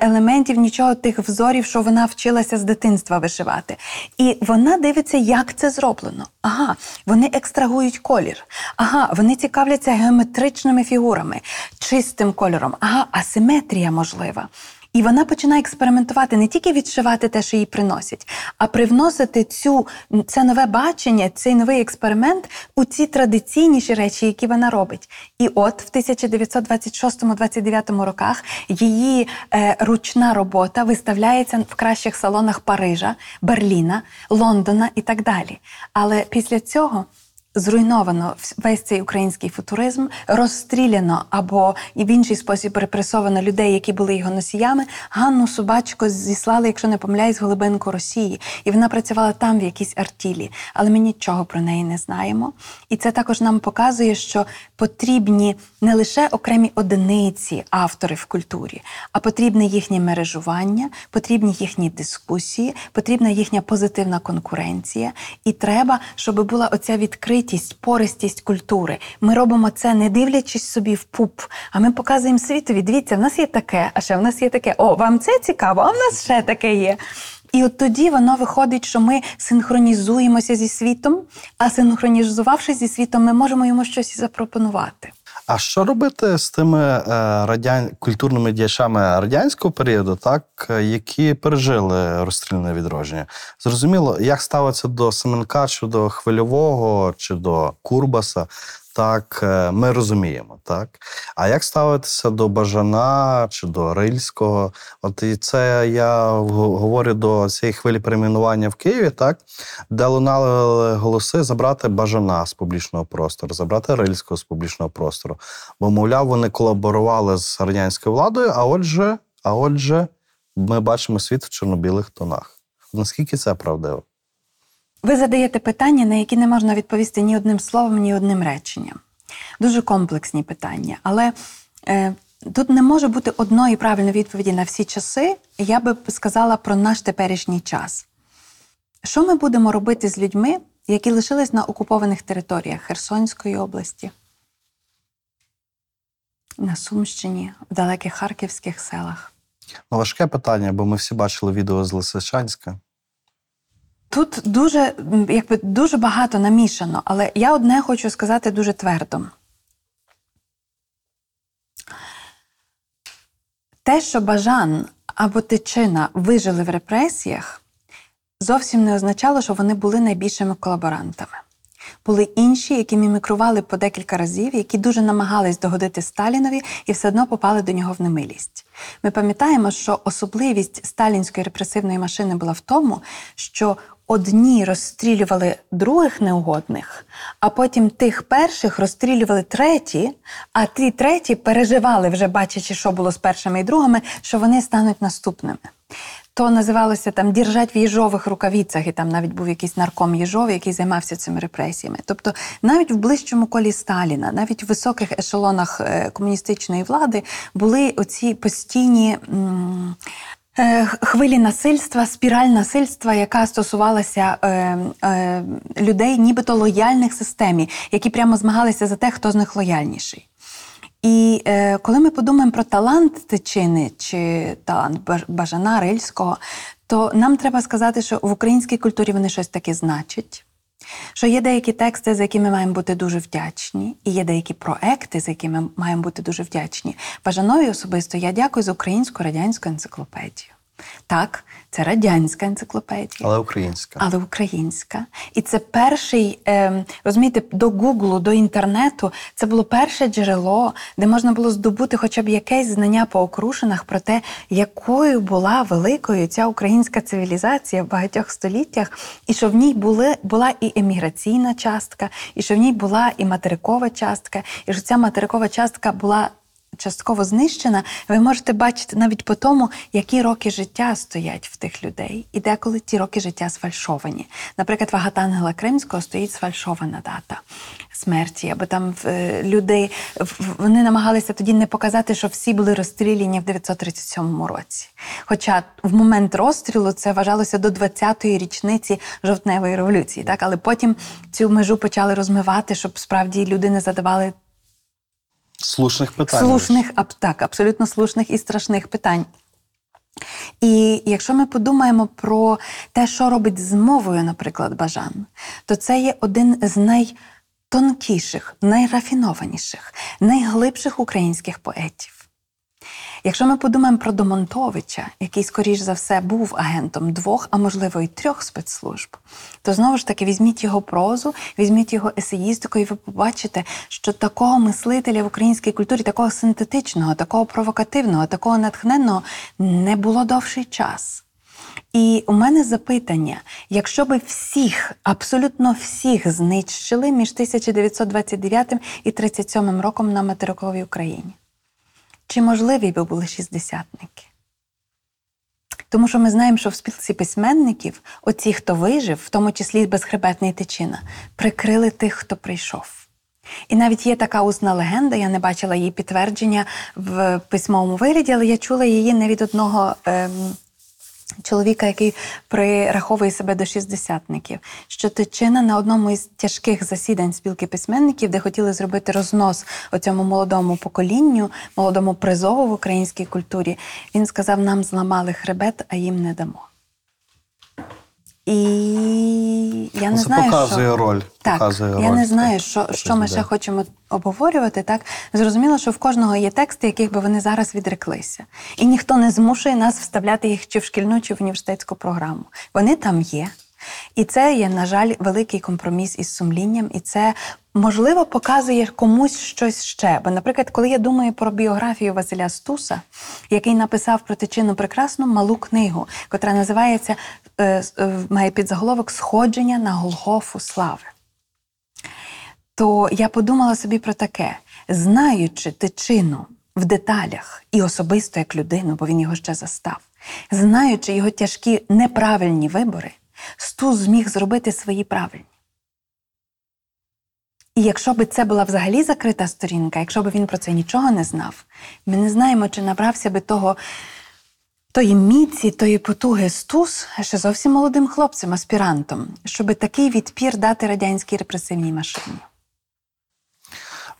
елементів, нічого тих взорів, що вона вчилася з дитинства вишивати. І вона дивиться, як це зроблено. Ага, вони екстрагують колір. Ага, вони цікавляться геометричними фігурами, чистим кольором. Ага, асиметрія можлива. І вона починає експериментувати не тільки відшивати те, що їй приносять, а привносити цю це нове бачення, цей новий експеримент у ці традиційніші речі, які вона робить. І от в 1926-29 роках її е, ручна робота виставляється в кращих салонах Парижа, Берліна, Лондона і так далі. Але після цього. Зруйновано весь цей український футуризм, розстріляно або і в інший спосіб репресовано людей, які були його носіями. Ганну Собачко зіслали, якщо не помиляюсь, глибинку Росії, і вона працювала там в якійсь артілі. Але ми нічого про неї не знаємо. І це також нам показує, що потрібні не лише окремі одиниці автори в культурі, а потрібне їхнє мережування, потрібні їхні дискусії, потрібна їхня позитивна конкуренція. І треба, щоб була оця відкритість відкритість, пористість культури. Ми робимо це, не дивлячись собі в пуп, а ми показуємо світові. Дивіться, в нас є таке, а ще в нас є таке. О, вам це цікаво, а в нас ще таке є. І от тоді воно виходить, що ми синхронізуємося зі світом, а синхронізувавшись зі світом, ми можемо йому щось запропонувати. А що робити з тими е, радян... культурними діячами радянського періоду, так які пережили розстрільне відродження? Зрозуміло, як ставиться до Семенка, чи до Хвильового, чи до Курбаса? Так, е, ми розуміємо, так. А як ставитися до Бажана чи до Рильського? От і це я говорю до цієї хвилі перейменування в Києві, так, де лунали голоси забрати Бажана з публічного простору, забрати Рильського з публічного простору. Бо, мовляв, вони колаборували з радянською владою, а отже, а отже, ми бачимо світ в чорно-білих тонах. Наскільки це правдиво? Ви задаєте питання, на які не можна відповісти ні одним словом, ні одним реченням. Дуже комплексні питання. Але е, тут не може бути одної правильної відповіді на всі часи. Я би сказала про наш теперішній час. Що ми будемо робити з людьми, які лишились на окупованих територіях Херсонської області, на Сумщині, в далеких харківських селах? Ну, важке питання, бо ми всі бачили відео з Лисичанська. Тут дуже якби дуже багато намішано, але я одне хочу сказати дуже твердо. Те, що Бажан або Тичина вижили в репресіях, зовсім не означало, що вони були найбільшими колаборантами. Були інші, які мімікрували по декілька разів, які дуже намагались догодити Сталінові і все одно попали до нього в немилість. Ми пам'ятаємо, що особливість сталінської репресивної машини була в тому, що одні розстрілювали других неугодних, а потім тих перших розстрілювали треті, а ті треті переживали, вже бачачи, що було з першими і другими, що вони стануть наступними. То називалося там «Держать в їжових рукавицях, і там навіть був якийсь нарком Єжов, який займався цими репресіями. Тобто, навіть в ближчому колі Сталіна, навіть в високих ешелонах е, комуністичної влади були оці постійні. М- хвилі насильства, спіраль насильства, яка стосувалася е, е, людей, нібито лояльних системі, які прямо змагалися за те, хто з них лояльніший. І е, коли ми подумаємо про талант Тичини чи талант Бажана Рильського, то нам треба сказати, що в українській культурі вони щось таке значать. Що є деякі тексти, за які ми маємо бути дуже вдячні, і є деякі проекти, за які ми маємо бути дуже вдячні. Бажанові особисто я дякую за українську радянську енциклопедію. Так, це радянська енциклопедія, але українська. Але українська. І це перший, ем, розумієте, до Гуглу, до інтернету це було перше джерело, де можна було здобути хоча б якесь знання по окрушинах про те, якою була великою ця українська цивілізація в багатьох століттях, і що в ній були, була і еміграційна частка, і що в ній була і материкова частка, і що ця материкова частка була частково знищена, ви можете бачити навіть по тому, які роки життя стоять в тих людей, і деколи ті роки життя сфальшовані. Наприклад, в Агатангела Кримського стоїть сфальшована дата смерті, або там е, люди вони намагалися тоді не показати, що всі були розстріляні в 937 році. Хоча в момент розстрілу це вважалося до 20-ї річниці жовтневої революції, так але потім цю межу почали розмивати, щоб справді люди не задавали Слушних питань. слушних, а, так, абсолютно слушних і страшних питань. І якщо ми подумаємо про те, що робить з мовою, наприклад, Бажан, то це є один з найтонкіших, найрафінованіших, найглибших українських поетів. Якщо ми подумаємо про Домонтовича, який, скоріш за все, був агентом двох, а можливо й трьох спецслужб, то знову ж таки візьміть його прозу, візьміть його есеїстику, і ви побачите, що такого мислителя в українській культурі, такого синтетичного, такого провокативного, такого натхненного не було довший час. І у мене запитання: якщо би всіх, абсолютно всіх знищили між 1929 і 37 роком на материковій Україні, чи можливі би були шістдесятники? Тому що ми знаємо, що в спілці письменників оці, хто вижив, в тому числі безхребетний тичина, прикрили тих, хто прийшов. І навіть є така усна легенда, я не бачила її підтвердження в письмовому вигляді, але я чула її не від одного ем, чоловіка, який прираховує себе до шістдесятників, що Тичина на одному із тяжких засідань спілки письменників, де хотіли зробити рознос оцьому молодому поколінню, молодому призову в українській культурі, він сказав: нам зламали хребет, а їм не дамо. І я не Це знаю, показує що... роль, Так, показує я роль не знаю, що, що ми ще хочемо обговорювати. Так зрозуміло, що в кожного є тексти, яких би вони зараз відреклися, і ніхто не змушує нас вставляти їх чи в шкільну, чи в університетську програму. Вони там є. І це є, на жаль, великий компроміс із сумлінням, і це можливо показує комусь щось ще. Бо, наприклад, коли я думаю про біографію Василя Стуса, який написав про тичину прекрасну малу книгу, котра називається має підзаголовок Сходження на Голгофу слави то я подумала собі про таке: знаючи тичину в деталях і особисто як людину, бо він його ще застав, знаючи його тяжкі неправильні вибори, Стус зміг зробити свої правильні. І якщо би це була взагалі закрита сторінка, якщо б він про це нічого не знав, ми не знаємо, чи набрався би того. Тої міці, тої потуги Стус ще зовсім молодим хлопцем, аспірантом, щоб такий відпір дати радянській репресивній машині.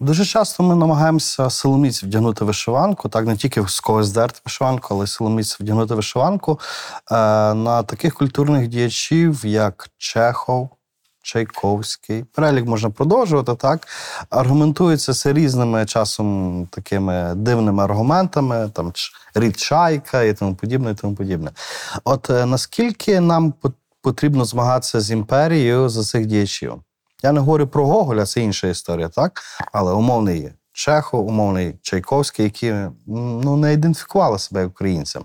Дуже часто ми намагаємося силоміць вдягнути вишиванку, так не тільки з когось здерти вишиванку, але й силоміць вдягнути вишиванку е, на таких культурних діячів, як Чехов, Чайковський. Перелік можна продовжувати, так. Аргументується це різними часом такими дивними аргументами, там рід чайка і тому подібне, і тому подібне. От е, наскільки нам пот- потрібно змагатися з імперією за цих діячів? Я не говорю про Гоголя, це інша історія, так? Але умовний Чехов, умовний Чайковський, які ну, не ідентифікували себе як українцям.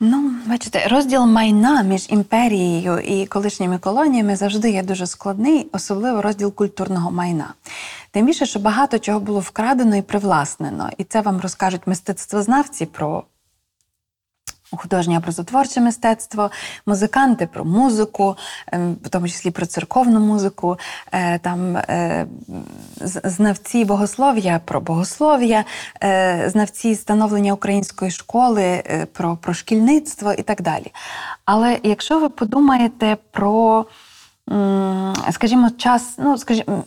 Ну, бачите, розділ майна між імперією і колишніми колоніями завжди є дуже складний, особливо розділ культурного майна. Тим більше, що багато чого було вкрадено і привласнено. І це вам розкажуть мистецтвознавці про художнє образотворче мистецтво, музиканти про музику, ем, в тому числі про церковну музику, е, там е, знавці богослов'я про богослов'я, е, знавці становлення української школи про, про шкільництво і так далі. Але якщо ви подумаєте про, скажімо, час, ну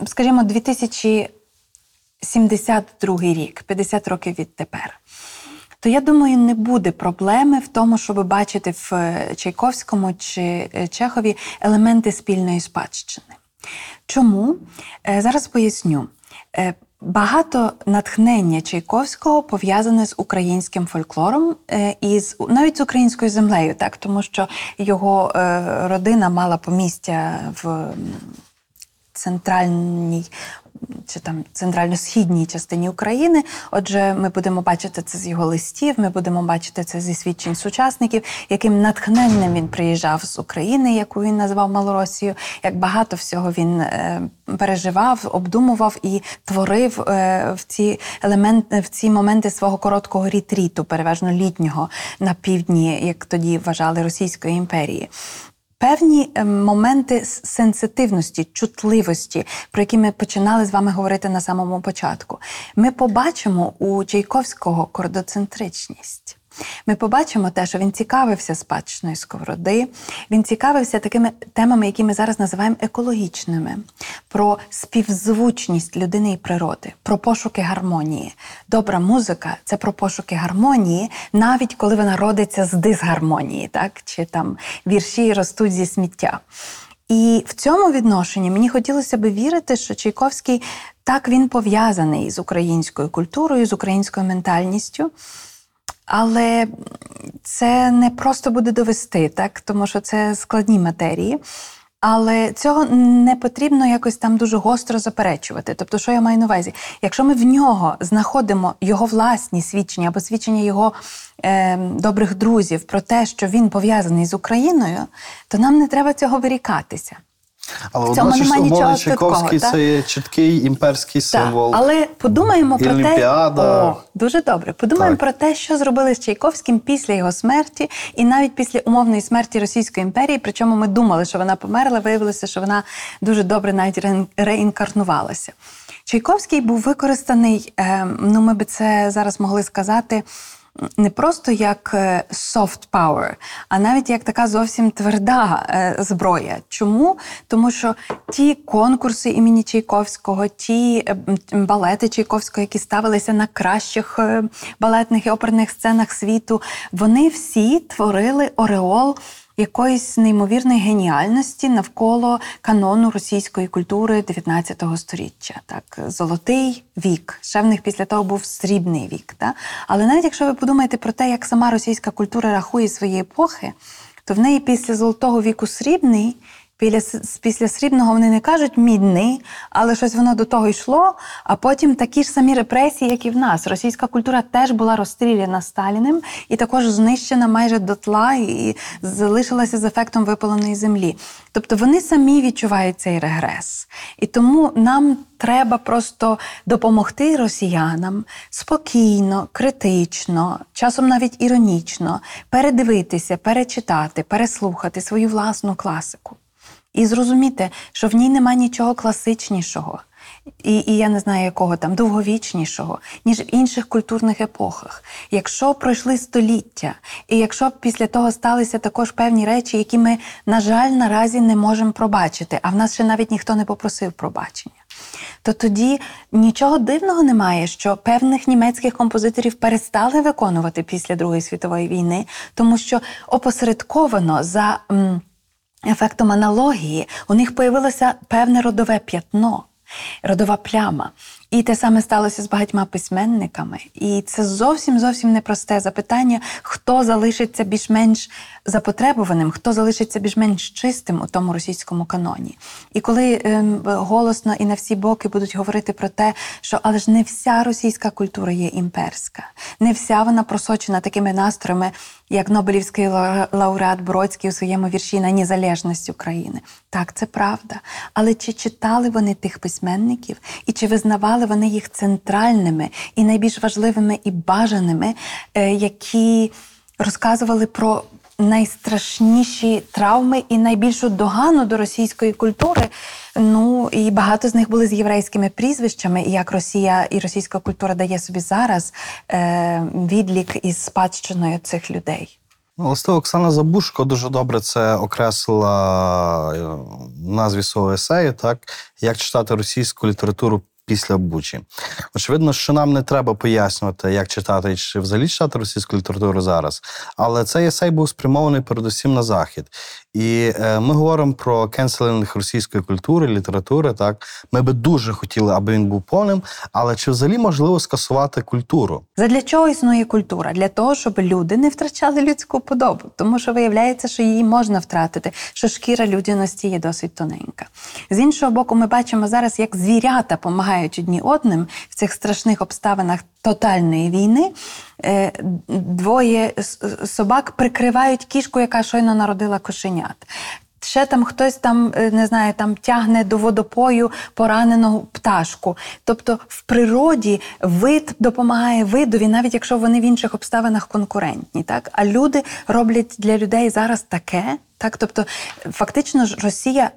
скажімо, 2072 рік, 50 років відтепер то я думаю, не буде проблеми в тому, щоб бачити в е, Чайковському чи е, Чехові елементи спільної спадщини. Чому? Е, Зараз поясню. Багато натхнення Чайковського пов'язане з українським фольклором і з навіть з українською землею, так тому що його родина мала помістя в центральній чи там центрально-східній частині України. Отже, ми будемо бачити це з його листів, ми будемо бачити це зі свідчень сучасників, яким натхненним він приїжджав з України, яку він назвав Малоросією, як багато всього він е, переживав, обдумував і творив е, в ці елементи, в ці моменти свого короткого рітріту, переважно літнього на півдні, як тоді вважали Російської імперії. Певні е, моменти сенситивності, чутливості, про які ми починали з вами говорити на самому початку, ми побачимо у Чайковського кордоцентричність. Ми побачимо те, що він цікавився спадщиною сковороди, він цікавився такими темами, які ми зараз називаємо екологічними, про співзвучність людини і природи, про пошуки гармонії. Добра музика це про пошуки гармонії, навіть коли вона родиться з дисгармонії, так? чи там вірші ростуть зі сміття. І в цьому відношенні мені хотілося би вірити, що Чайковський так він пов'язаний з українською культурою, з українською ментальністю. Але це не просто буде довести, так? тому що це складні матерії. Але цього не потрібно якось там дуже гостро заперечувати. Тобто, що я маю на увазі? Якщо ми в нього знаходимо його власні свідчення або свідчення його е, добрих друзів про те, що він пов'язаний з Україною, то нам не треба цього вирікатися. Але В цьому немає нічого умовно Чайковський це є чіткий імперський символ. Так, але подумаємо про те, О, дуже добре. Подумаємо Так. про те, що зробили з Чайковським після його смерті, і навіть після умовної смерті Російської імперії. Причому ми думали, що вона померла, виявилося, що вона дуже добре навіть реінкарнувалася. Чайковський був використаний, е, ну ми би це зараз могли сказати. Не просто як е, soft power, а навіть як така зовсім тверда е, зброя. Чому? Тому що ті конкурси імені Чайковського, ті е, балети Чайковського, які ставилися на кращих балетних і оперних сценах світу, вони всі творили ореол якоїсь неймовірної геніальності навколо канону російської культури 19 століття. Так, золотий вік. Ще в них після того був срібний вік. Так? Але навіть якщо ви подумаєте про те, як сама російська культура рахує свої епохи, то в неї після золотого віку срібний. Після, срібного вони не кажуть мідний, але щось воно до того йшло. А потім такі ж самі репресії, як і в нас. Російська культура теж була розстріляна Сталіним і також знищена майже дотла і залишилася з ефектом випаленої землі. Тобто вони самі відчувають цей регрес. І тому нам треба просто допомогти росіянам спокійно, критично, часом навіть іронічно передивитися, перечитати, переслухати свою власну класику. І зрозуміти, що в ній нема нічого класичнішого, і, і я не знаю якого там довговічнішого, ніж в інших культурних епохах. Якщо пройшли століття, і якщо після того сталися також певні речі, які ми, на жаль, наразі не можемо пробачити, а в нас ще навіть ніхто не попросив пробачення. То тоді нічого дивного немає, що певних німецьких композиторів перестали виконувати після Другої світової війни, тому що опосередковано за ефектом аналогії у них появилося певне родове п'ятно, родова пляма. І те саме сталося з багатьма письменниками. І це зовсім зовсім непросте запитання, хто залишиться більш-менш запотребуваним, хто залишиться більш-менш чистим у тому російському каноні. І коли ем, голосно і на всі боки будуть говорити про те, що але ж не вся російська культура є імперська, не вся вона просочена такими настроями, як Нобелівський лауреат Бродський у своєму вірші на незалежність України. Так, це правда. Але чи читали вони тих письменників, і чи визнавали вони їх центральними і найбільш важливими і бажаними, е, які розказували про найстрашніші травми і найбільшу догану до російської культури. Ну і багато з них були з єврейськими прізвищами, і як Росія і російська культура дає собі зараз е, відлік із спадщиною цих людей. Ну, Власне, Оксана Забушко дуже добре це окреслила е, назві свого есею, так як читати російську літературу після Бучі. Очевидно, що нам не треба пояснювати, як читати чи взагалі читати російську літературу зараз. Але цей есей був спрямований передусім на захід. І е, ми говоримо про кенселінг російської культури, літератури. Так ми би дуже хотіли, аби він був повним. Але чи взагалі можливо скасувати культуру? Задля чого існує культура? Для того, щоб люди не втрачали людську подобу, тому що виявляється, що її можна втратити, що шкіра людяності є досить тоненька. З іншого боку, ми бачимо зараз, як звірята допомагають одні одним в цих страшних обставинах тотальної війни. Е, Двоє собак прикривають кішку, яка щойно народила кошенят. Ще там хтось там е, не знаю, там тягне до водопою поранену пташку. Тобто в природі вид допомагає видові, навіть якщо вони в інших обставинах конкурентні. Так? А люди роблять для людей зараз таке. Так? Тобто, фактично ж Росія.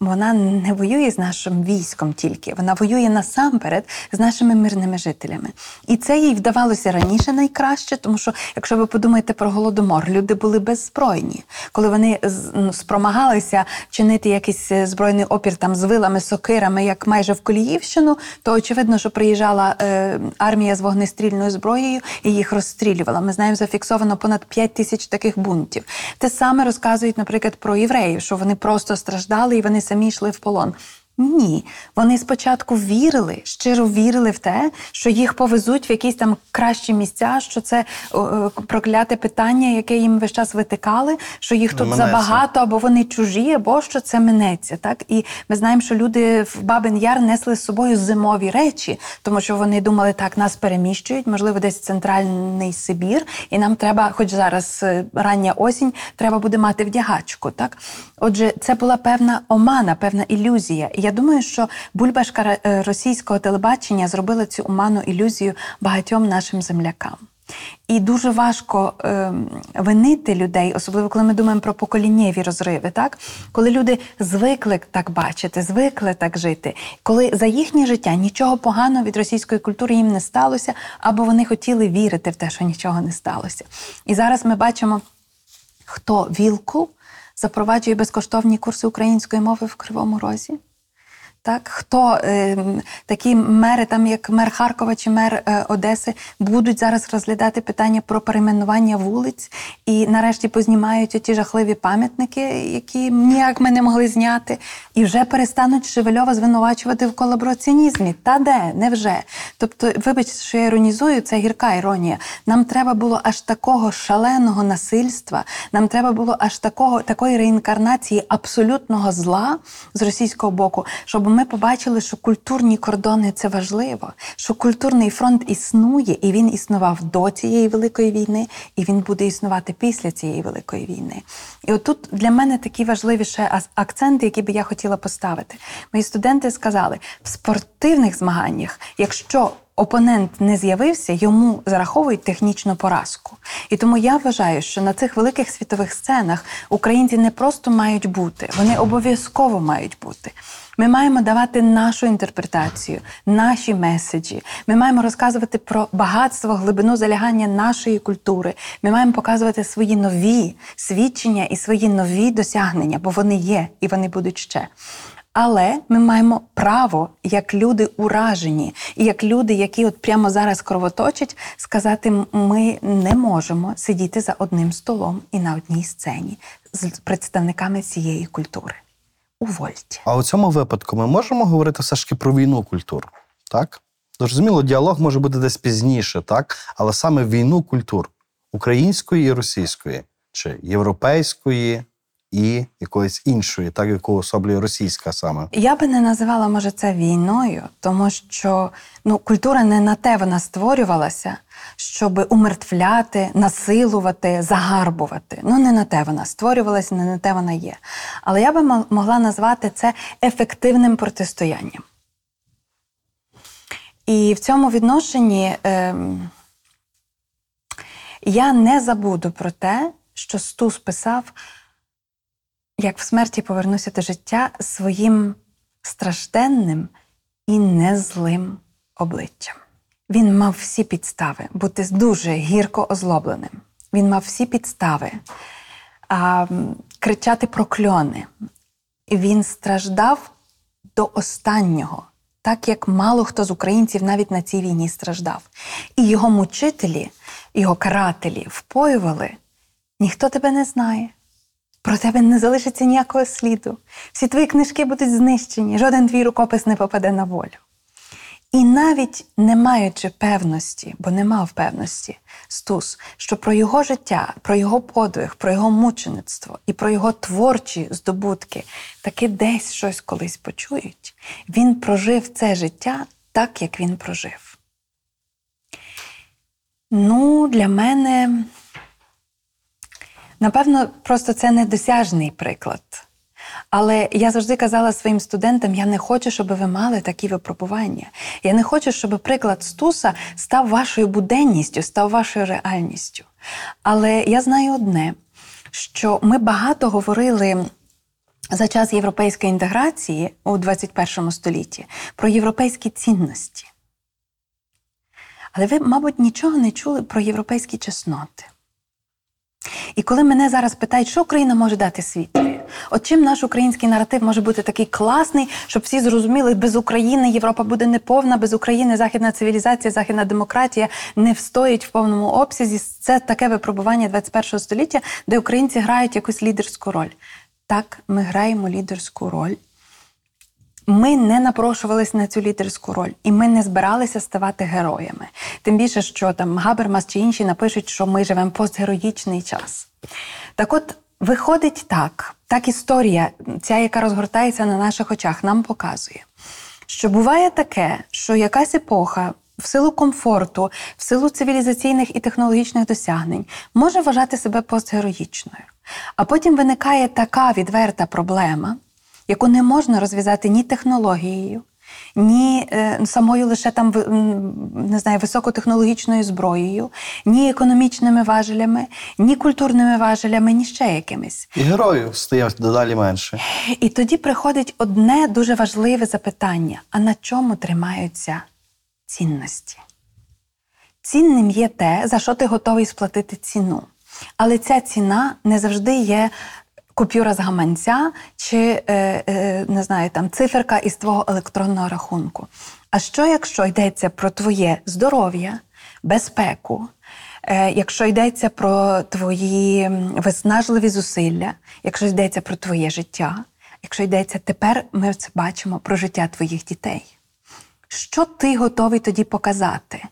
Вона не воює з нашим військом тільки, вона воює насамперед з нашими мирними жителями. І це їй вдавалося раніше найкраще, тому що, якщо ви подумаєте про голодомор, люди були беззбройні. Коли вони ну, спромагалися чинити якийсь е, збройний опір там з вилами, сокирами, як майже в Коліївщину, то очевидно, що приїжджала е, армія з вогнестрільною зброєю і їх розстрілювала. Ми знаємо, зафіксовано понад 5 тисяч таких бунтів. Те саме розказують, наприклад, про євреїв, що вони просто страждали і вони самі йшли в полон. Ні, вони спочатку вірили, щиро вірили в те, що їх повезуть в якісь там кращі місця, що це прокляте питання, яке їм весь час витикали, що їх тут Минеться. забагато, або вони чужі, або що це минеться. Так і ми знаємо, що люди в Бабин Яр несли з собою зимові речі, тому що вони думали, так нас переміщують, можливо, десь центральний Сибір, і нам треба, хоч зараз е, рання осінь, треба буде мати вдягачку. Так, отже, це була певна омана, певна ілюзія. І я думаю, що бульбашка е, російського телебачення зробила цю оману ілюзію багатьом нашим землякам. І дуже важко е, винити людей, особливо коли ми думаємо про поколіннєві розриви, так коли люди звикли так бачити, звикли так жити, коли за їхнє життя нічого поганого від російської культури їм не сталося, або вони хотіли вірити в те, що нічого не сталося. І зараз ми бачимо, хто вілку запроваджує безкоштовні курси української мови в Кривому Розі. Так, хто е, такі мери, там як мер Харкова чи мер е, Одеси, будуть зараз розглядати питання про перейменування вулиць і нарешті познімають оті жахливі пам'ятники, які ніяк ми не могли зняти, і вже перестануть Шевельова звинувачувати в колабораціонізмі. Та де, невже? Тобто, вибачте, що я іронізую, це гірка іронія. Нам треба було аж такого шаленого насильства, нам треба було аж такого такої реінкарнації абсолютного зла з російського боку, щоб ми побачили, що культурні кордони це важливо, що культурний фронт існує, і він існував до цієї великої війни, і він буде існувати після цієї великої війни. І отут для мене такі важливі ще акценти, які би я хотіла поставити. Мої студенти сказали, в спортивних змаганнях, якщо опонент не з'явився, йому зараховують технічну поразку. І тому я вважаю, що на цих великих світових сценах українці не просто мають бути, вони обов'язково мають бути. Ми маємо давати нашу інтерпретацію, наші меседжі. Ми маємо розказувати про багатство, глибину залягання нашої культури. Ми маємо показувати свої нові свідчення і свої нові досягнення, бо вони є і вони будуть ще. Але ми маємо право, як люди уражені, і як люди, які от прямо зараз кровоточать, сказати: ми не можемо сидіти за одним столом і на одній сцені з представниками цієї культури. Увольте. А у цьому випадку ми можемо говорити все ж таки про війну культур, так? Зрозуміло, діалог може бути десь пізніше, так? Але саме війну культур української і російської, чи європейської і якоїсь іншої, так яку особлює російська саме. Я би не називала, може, це війною, тому що ну, культура не на те вона створювалася, щоб умертвляти, насилувати, загарбувати. Ну, не на те вона створювалася, не на те вона є. Але я би могла назвати це ефективним протистоянням. І в цьому відношенні ем, я не забуду про те, що Стус писав як в смерті повернуся до життя своїм стражденним і незлим обличчям. Він мав всі підстави бути дуже гірко озлобленим. Він мав всі підстави а, кричати прокльони. Він страждав до останнього. так як мало хто з українців навіть на цій війні страждав. І його мучителі, його карателі впоювали, ніхто тебе не знає. Про тебе не залишиться ніякого сліду. Всі твої книжки будуть знищені, жоден твій рукопис не попаде на волю. І навіть не маючи певності, бо не мав певності, Стус, що про його життя, про його подвиг, про його мучеництво і про його творчі здобутки таки десь щось колись почують, він прожив це життя так, як він прожив. Ну, для мене, напевно, просто це недосяжний приклад. Але я завжди казала своїм студентам: я не хочу, щоб ви мали такі випробування. Я не хочу, щоб приклад Стуса став вашою буденністю, став вашою реальністю. Але я знаю одне, що ми багато говорили. За час європейської інтеграції у 21 столітті про європейські цінності. Але ви, мабуть, нічого не чули про європейські чесноти. І коли мене зараз питають, що Україна може дати світові, от чим наш український наратив може бути такий класний, щоб всі зрозуміли, без України Європа буде неповна, без України західна цивілізація, західна демократія не встоїть в повному обсязі. Це таке випробування 21 століття, де українці грають якусь лідерську роль. Так, ми граємо лідерську роль. Ми не напрошувались на цю лідерську роль, і ми не збиралися ставати героями. Тим більше, що там Габермас чи інші напишуть, що ми живемо постгероїчний час. Так от, виходить так, так історія, ця, яка розгортається на наших очах, нам показує, що буває таке, що якась епоха. В силу комфорту, в силу цивілізаційних і технологічних досягнень може вважати себе постгероїчною. А потім виникає така відверта проблема, яку не можна розв'язати ні технологією, ні е, самою лише там не знаю, високотехнологічною зброєю, ні економічними важелями, ні культурними важелями, ні ще якимись. І героїв стає дедалі менше. І тоді приходить одне дуже важливе запитання: а на чому тримаються цінності? Цінним є те, за що ти готовий сплатити ціну. Але ця ціна не завжди є купюра з гаманця чи е, е, не знаю, там циферка із твого електронного рахунку. А що, якщо йдеться про твоє здоров'я, безпеку, е, якщо йдеться про твої виснажливі зусилля, якщо йдеться про твоє життя, якщо йдеться тепер, ми це бачимо про життя твоїх дітей. Що ти готовий тоді показати?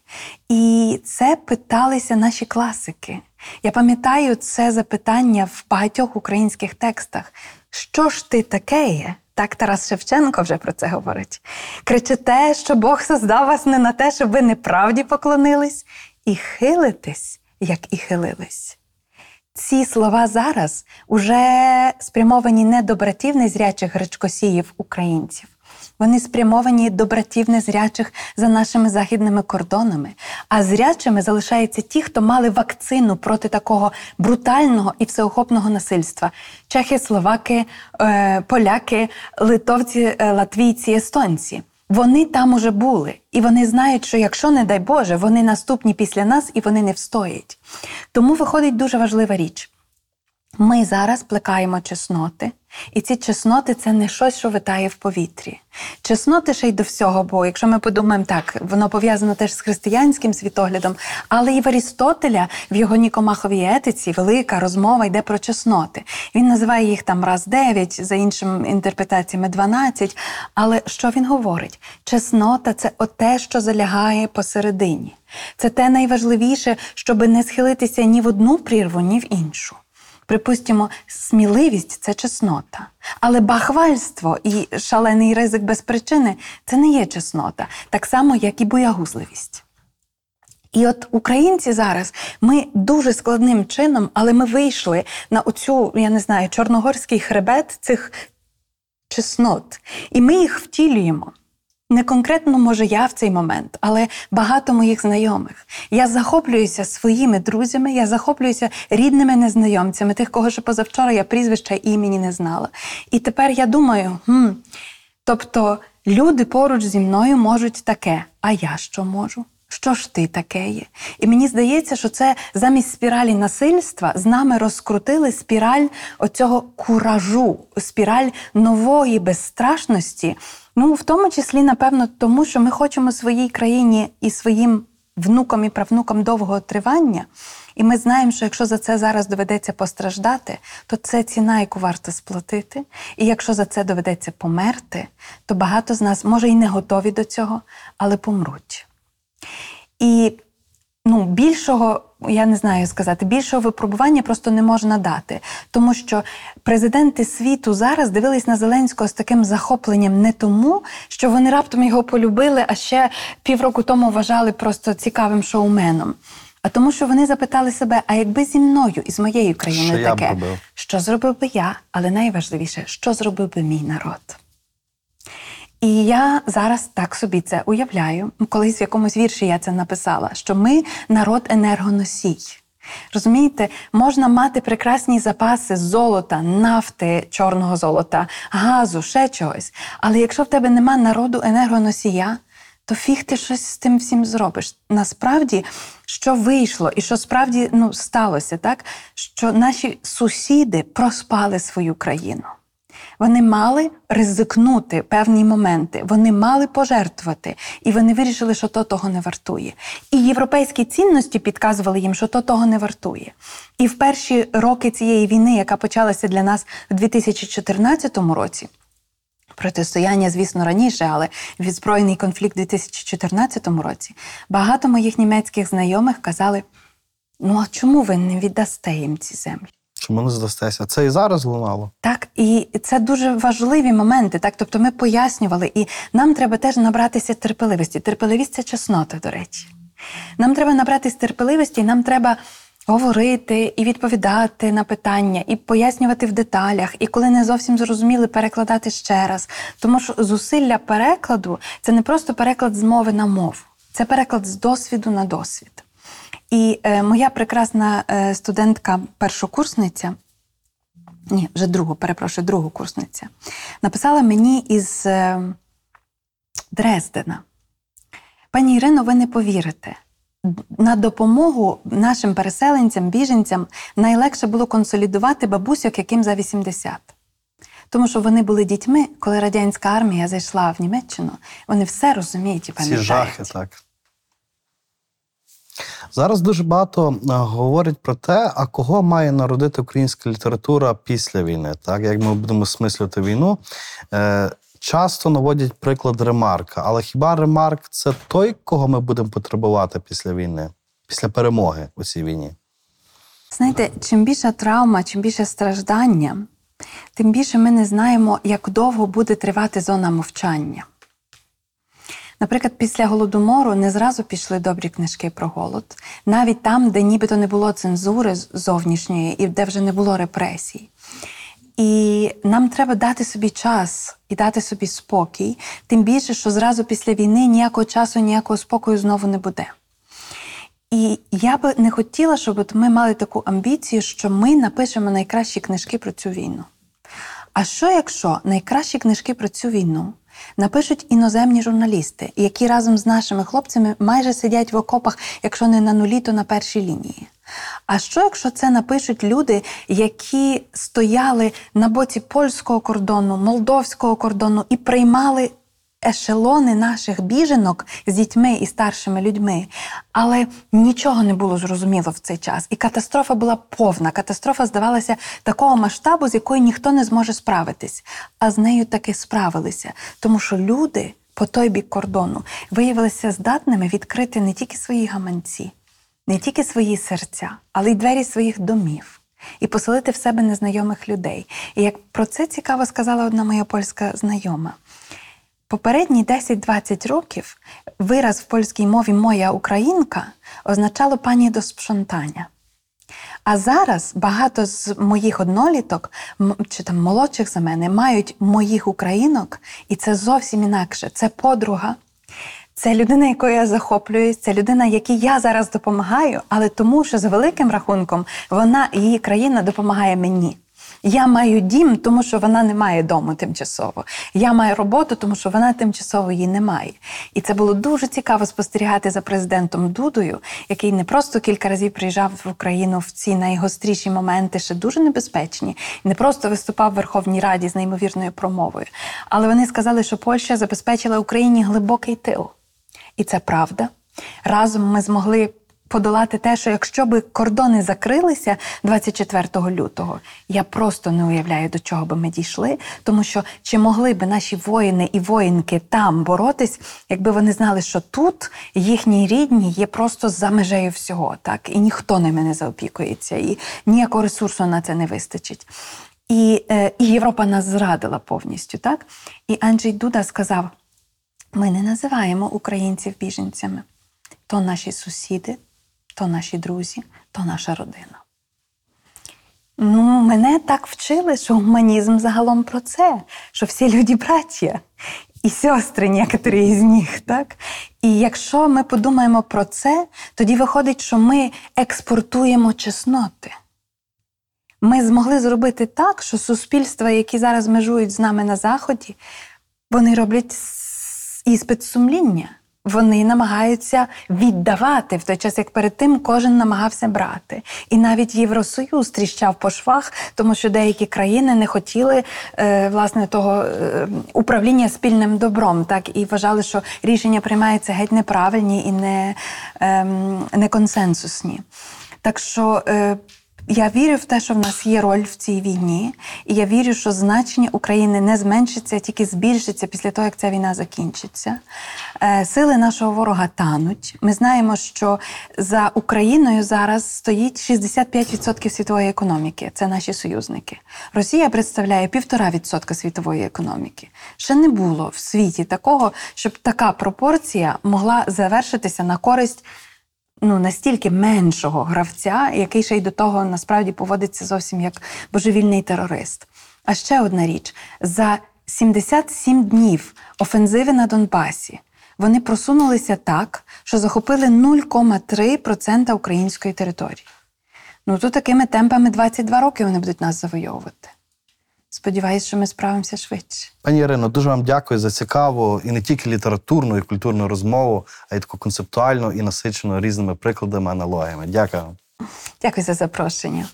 І це питалися наші класики. Я пам'ятаю це запитання в багатьох українських текстах. Що ж ти таке є? Так Тарас Шевченко вже про це говорить. Кричите, що Бог создав вас не на те, щоб ви неправді поклонились, і хилитесь, як і хилились. Ці слова зараз уже спрямовані не до братів незрячих гречкосіїв українців. Вони спрямовані до братів незрячих за нашими західними кордонами. А зрячими залишаються ті, хто мали вакцину проти такого брутального і всеохопного насильства: чехи, словаки, е, поляки, литовці, е, латвійці, естонці. Вони там уже були, і вони знають, що якщо, не дай Боже, вони наступні після нас і вони не встоять. Тому виходить дуже важлива річ. Ми зараз плекаємо чесноти, і ці чесноти це не щось, що витає в повітрі. Чесноти ще й до всього, бо якщо ми подумаємо так, воно пов'язано теж з християнським світоглядом, але і в Арістотеля в його Нікомаховій етиці велика розмова йде про чесноти. Він називає їх там раз дев'ять, за іншими інтерпретаціями 12. Але що він говорить? Чеснота це оте, що залягає посередині. Це те найважливіше, щоб не схилитися ні в одну прірву, ні в іншу. Припустимо, сміливість це чеснота. Але бахвальство і шалений ризик без причини це не є чеснота, так само, як і боягузливість. І от українці зараз ми дуже складним чином, але ми вийшли на оцю, я не знаю, чорногорський хребет цих чеснот, і ми їх втілюємо. Не конкретно, може, я в цей момент, але багато моїх знайомих. Я захоплююся своїми друзями, я захоплююся рідними незнайомцями, тих, кого ще позавчора я прізвища імені не знала. І тепер я думаю, хм, тобто люди поруч зі мною можуть таке, а я що можу? Що ж ти таке є? І мені здається, що це замість спіралі насильства з нами розкрутили спіраль оцього куражу, спіраль нової безстрашності. Ну, в тому числі, напевно, тому що ми хочемо своїй країні і своїм внукам і правнукам довгого тривання. І ми знаємо, що якщо за це зараз доведеться постраждати, то це ціна, яку варто сплатити. І якщо за це доведеться померти, то багато з нас може і не готові до цього, але помруть. І ну, більшого, я не знаю сказати, більшого випробування просто не можна дати. Тому що президенти світу зараз дивились на Зеленського з таким захопленням не тому, що вони раптом його полюбили, а ще півроку тому вважали просто цікавим шоуменом. А тому, що вони запитали себе: а якби зі мною і з моєю країною Що я б таке, що зробив би я, але найважливіше, що зробив би мій народ. І я зараз так собі це уявляю. Колись в якомусь вірші я це написала: що ми народ енергоносій. Розумієте, можна мати прекрасні запаси золота, нафти, чорного золота, газу, ще чогось. Але якщо в тебе нема народу енергоносія, то фіг ти щось з тим всім зробиш. Насправді, що вийшло і що справді ну, сталося, так? що наші сусіди проспали свою країну. Вони мали ризикнути певні моменти, вони мали пожертвувати, і вони вирішили, що то того не вартує. І європейські цінності підказували їм, що то того не вартує. І в перші роки цієї війни, яка почалася для нас в 2014 році. Протистояння, звісно, раніше, але відзброєний конфлікт у 2014 році. Багато моїх німецьких знайомих казали: ну а чому ви не віддасте їм ці землі? Чому не здастеся? Це і зараз лунало. Так, і це дуже важливі моменти. Так, тобто ми пояснювали, і нам треба теж набратися терпеливості. Терпеливість це чеснота, до речі. Нам треба набратися терпеливості, нам треба говорити і відповідати на питання, і пояснювати в деталях, і коли не зовсім зрозуміли, перекладати ще раз. Тому що зусилля перекладу це не просто переклад з мови на мову, це переклад з досвіду на досвід. І е, моя прекрасна е, студентка, першокурсниця, ні, вже другу, перепрошую, другу курсниця, написала мені із е, Дрездена. Пані Ірино, ви не повірите. На допомогу нашим переселенцям, біженцям найлегше було консолідувати бабусьок, яким за 80. Тому що вони були дітьми, коли радянська армія зайшла в Німеччину, вони все розуміють і пам'ятають. жахи, так. Зараз дуже багато е, говорять про те, а кого має народити українська література після війни. Так, як ми будемо осмислювати війну, е, часто наводять приклад Ремарка. Але хіба Ремарк це той, кого ми будемо потребувати після війни, після перемоги у цій війні? Знаєте, чим більша травма, чим більше страждання, тим більше ми не знаємо, як довго буде тривати зона мовчання. Наприклад, після голодомору не зразу пішли добрі книжки про голод, навіть там, де нібито не було цензури зовнішньої і де вже не було репресій. І нам треба дати собі час і дати собі спокій, тим більше, що зразу після війни ніякого часу, ніякого спокою знову не буде. І я би не хотіла, щоб ми мали таку амбіцію, що ми напишемо найкращі книжки про цю війну. А що якщо найкращі книжки про цю війну напишуть іноземні журналісти, які разом з нашими хлопцями майже сидять в окопах, якщо не на нулі, то на першій лінії? А що, якщо це напишуть люди, які стояли на боці польського кордону, молдовського кордону і приймали ешелони наших біженок з дітьми і старшими людьми, але нічого не було зрозуміло в цей час. І катастрофа була повна. Катастрофа здавалася такого масштабу, з якою ніхто не зможе справитись. А з нею таки справилися, тому що люди по той бік кордону виявилися здатними відкрити не тільки свої гаманці, не тільки свої серця, але й двері своїх домів. І поселити в себе незнайомих людей. І як про це цікаво сказала одна моя польська знайома. Попередні 10-20 років вираз в польській мові Моя українка означало пані до спрzątania. А зараз багато з моїх одноліток, чи там молодших за мене, мають моїх українок, і це зовсім інакше. Це подруга, це людина, якою я захоплююсь, це людина, якій я зараз допомагаю, але тому, що за великим рахунком вона, її країна допомагає мені. Я маю дім, тому що вона не має дому тимчасово. Я маю роботу, тому що вона тимчасово її не має. І це було дуже цікаво спостерігати за президентом Дудою, який не просто кілька разів приїжджав в Україну в ці найгостріші моменти, ще дуже небезпечні, не просто виступав в Верховній Раді з неймовірною промовою. Але вони сказали, що Польща забезпечила Україні глибокий тил. І це правда. Разом ми змогли подолати те, що якщо би кордони закрилися 24 лютого, я просто не уявляю, до чого би ми дійшли, тому що чи могли би наші воїни і воїнки там боротись, якби вони знали, що тут їхні рідні є просто за межею всього, так і ніхто ними не заопікується, і ніякого ресурсу на це не вистачить. І, е, і Європа нас зрадила повністю, так? І Анджей Дуда сказав: ми не називаємо українців біженцями. То наші сусіди, то наші друзі, то наша родина. Ну, мене так вчили, що гуманізм загалом про це, що всі люди браття і сестри, некоторі з них. Так? І якщо ми подумаємо про це, тоді виходить, що ми експортуємо чесноти. Ми змогли зробити так, що суспільства, які зараз межують з нами на Заході, вони роблять іспит сумління. Вони намагаються віддавати в той час, як перед тим кожен намагався брати. І навіть Євросоюз тріщав по швах, тому що деякі країни не хотіли е, власне того е, управління спільним добром, так і вважали, що рішення приймаються геть неправильні і не, ем, не консенсусні. Так що е, я вірю в те, що в нас є роль в цій війні, і я вірю, що значення України не зменшиться, а тільки збільшиться після того, як ця війна закінчиться. Е, Сили нашого ворога тануть. Ми знаємо, що за Україною зараз стоїть 65% світової економіки. Це наші союзники. Росія представляє 1,5% світової економіки. Ще не було в світі такого, щоб така пропорція могла завершитися на користь ну, настільки меншого гравця, який ще й до того насправді поводиться зовсім як божевільний терорист. А ще одна річ: за 77 днів офензиви на Донбасі вони просунулися так, що захопили 0,3% української території. Ну то такими темпами 22 роки вони будуть нас завойовувати. Сподіваюсь, що ми справимося швидше. Пані Ірино, дуже вам дякую за цікаву і не тільки літературну і культурну розмову, а й таку концептуальну і насичену різними прикладами, аналогіями. Дякую. Дякую за запрошення.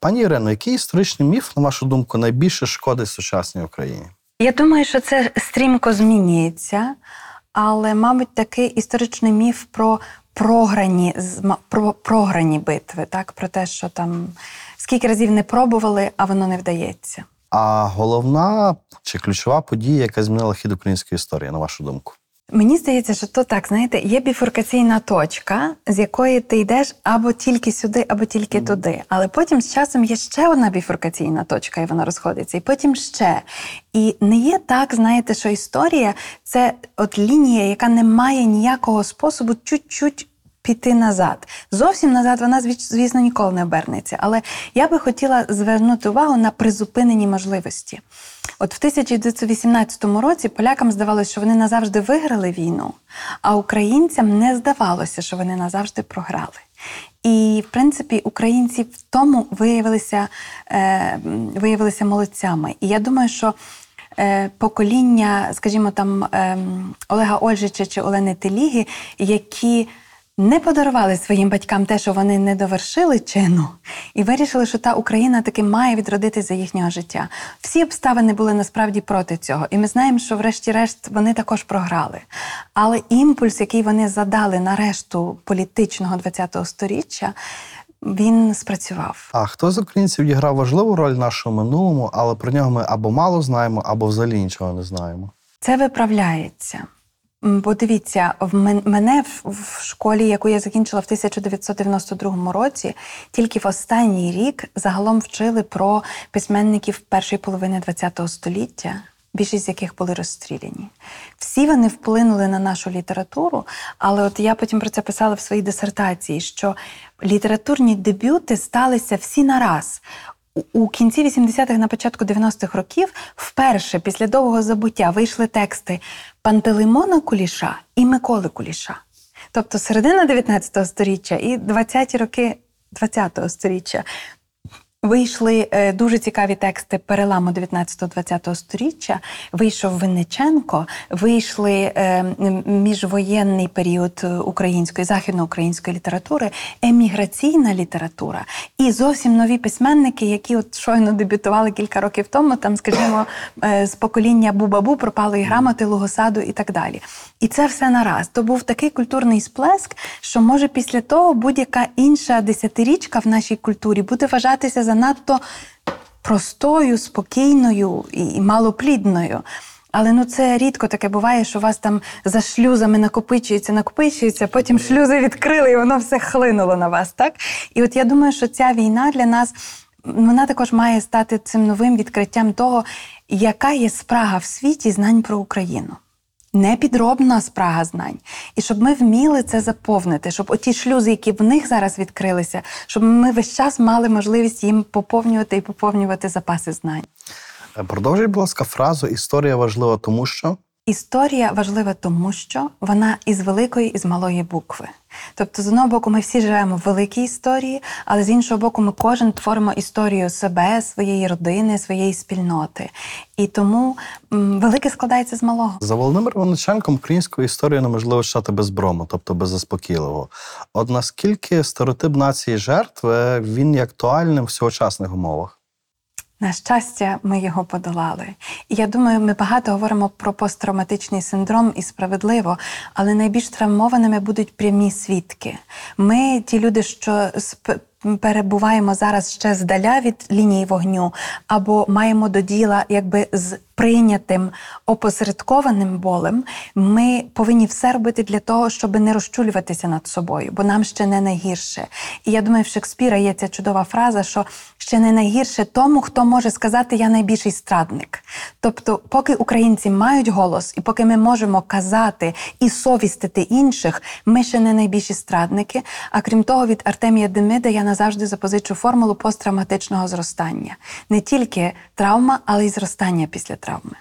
Пані Ірино, який історичний міф, на вашу думку, найбільше шкодить сучасній Україні? Я думаю, що це стрімко змінюється, але, мабуть, такий історичний міф про програні, про програні битви, так? про те, що там скільки разів не пробували, а воно не вдається. А головна чи ключова подія, яка змінила хід української історії, на вашу думку? Мені здається, що то так, знаєте, є біфуркаційна точка, з якої ти йдеш або тільки сюди, або тільки туди. Але потім з часом є ще одна біфуркаційна точка, і вона розходиться, і потім ще. І не є так, знаєте, що історія це от лінія, яка не має ніякого способу чуть-чуть. Піти назад. Зовсім назад вона, звісно, ніколи не обернеться. Але я би хотіла звернути увагу на призупинені можливості. От в 1918 році полякам здавалося, що вони назавжди виграли війну, а українцям не здавалося, що вони назавжди програли. І, в принципі, українці в тому виявилися, е, виявилися молодцями. І я думаю, що е, покоління, скажімо, там ем, Олега Ольжича чи Олени Теліги, які не подарували своїм батькам те, що вони не довершили чину, і вирішили, що та Україна таки має відродити за їхнього життя. Всі обставини були насправді проти цього. І ми знаємо, що, врешті-решт, вони також програли. Але імпульс, який вони задали на решту політичного ХХ століття, він спрацював. А хто з українців відіграв важливу роль в нашому минулому, але про нього ми або мало знаємо, або взагалі нічого не знаємо? Це виправляється. Бо дивіться, в мене в школі, яку я закінчила в 1992 році, тільки в останній рік загалом вчили про письменників першої половини ХХ століття, більшість з яких були розстріляні. Всі вони вплинули на нашу літературу, але от я потім про це писала в своїй дисертації, що літературні дебюти сталися всі нараз. У- кінці 80-х, на початку 90-х років, вперше після довгого забуття вийшли тексти Пантелеймона Куліша і Миколи Куліша. Тобто середина 19 століття і 20-ті роки 20-го століття. Вийшли е, дуже цікаві тексти переламу 19-20 сторіччя. Вийшов Винниченко, вийшли е, міжвоєнний період української західноукраїнської літератури, еміграційна література і зовсім нові письменники, які от щойно дебютували кілька років тому. Там, скажімо, е, з покоління Бубабу пропали і грамоти Лугосаду і так далі. І це все нараз. То був такий культурний сплеск, що може після того будь-яка інша десятирічка в нашій культурі буде вважатися занадто простою, спокійною і малоплідною. Але ну це рідко таке буває, що у вас там за шлюзами накопичується, накопичується, потім шлюзи відкрили, і воно все хлинуло на вас. Так? І от я думаю, що ця війна для нас вона також має стати цим новим відкриттям того, яка є спрага в світі знань про Україну. Не підробна спрага знань. І щоб ми вміли це заповнити, щоб оті шлюзи, які в них зараз відкрилися, щоб ми весь час мали можливість їм поповнювати і поповнювати запаси знань. Е, Продовжуй, будь ласка, фразу Історія важлива, тому що. Історія важлива тому, що вона із великої і з малої букви. Тобто, з одного боку, ми всі живемо в великій історії, але з іншого боку, ми кожен творимо історію себе, своєї родини, своєї спільноти. І тому велике складається з малого. За Володимиром Винниченком українською історією неможливо читати без брому, тобто без заспокійливого. От наскільки стереотип нації жертви він є актуальним в сьогочасних умовах? На щастя, ми його подолали. І я думаю, ми багато говоримо про посттравматичний синдром і справедливо, але найбільш травмованими будуть прямі свідки. Ми, ті люди, що перебуваємо зараз ще здаля від лінії вогню, або маємо до діла якби з прийнятим опосередкованим болем, ми повинні все робити для того, щоб не розчулюватися над собою, бо нам ще не найгірше. І я думаю, в Шекспіра є ця чудова фраза, що ще не найгірше тому, хто може сказати Я найбільший страдник. Тобто, поки українці мають голос, і поки ми можемо казати і совістити інших, ми ще не найбільші страдники. А крім того, від Артемія Демида я назавжди запозичу формулу посттравматичного зростання. Не тільки травма, але й зростання після травми.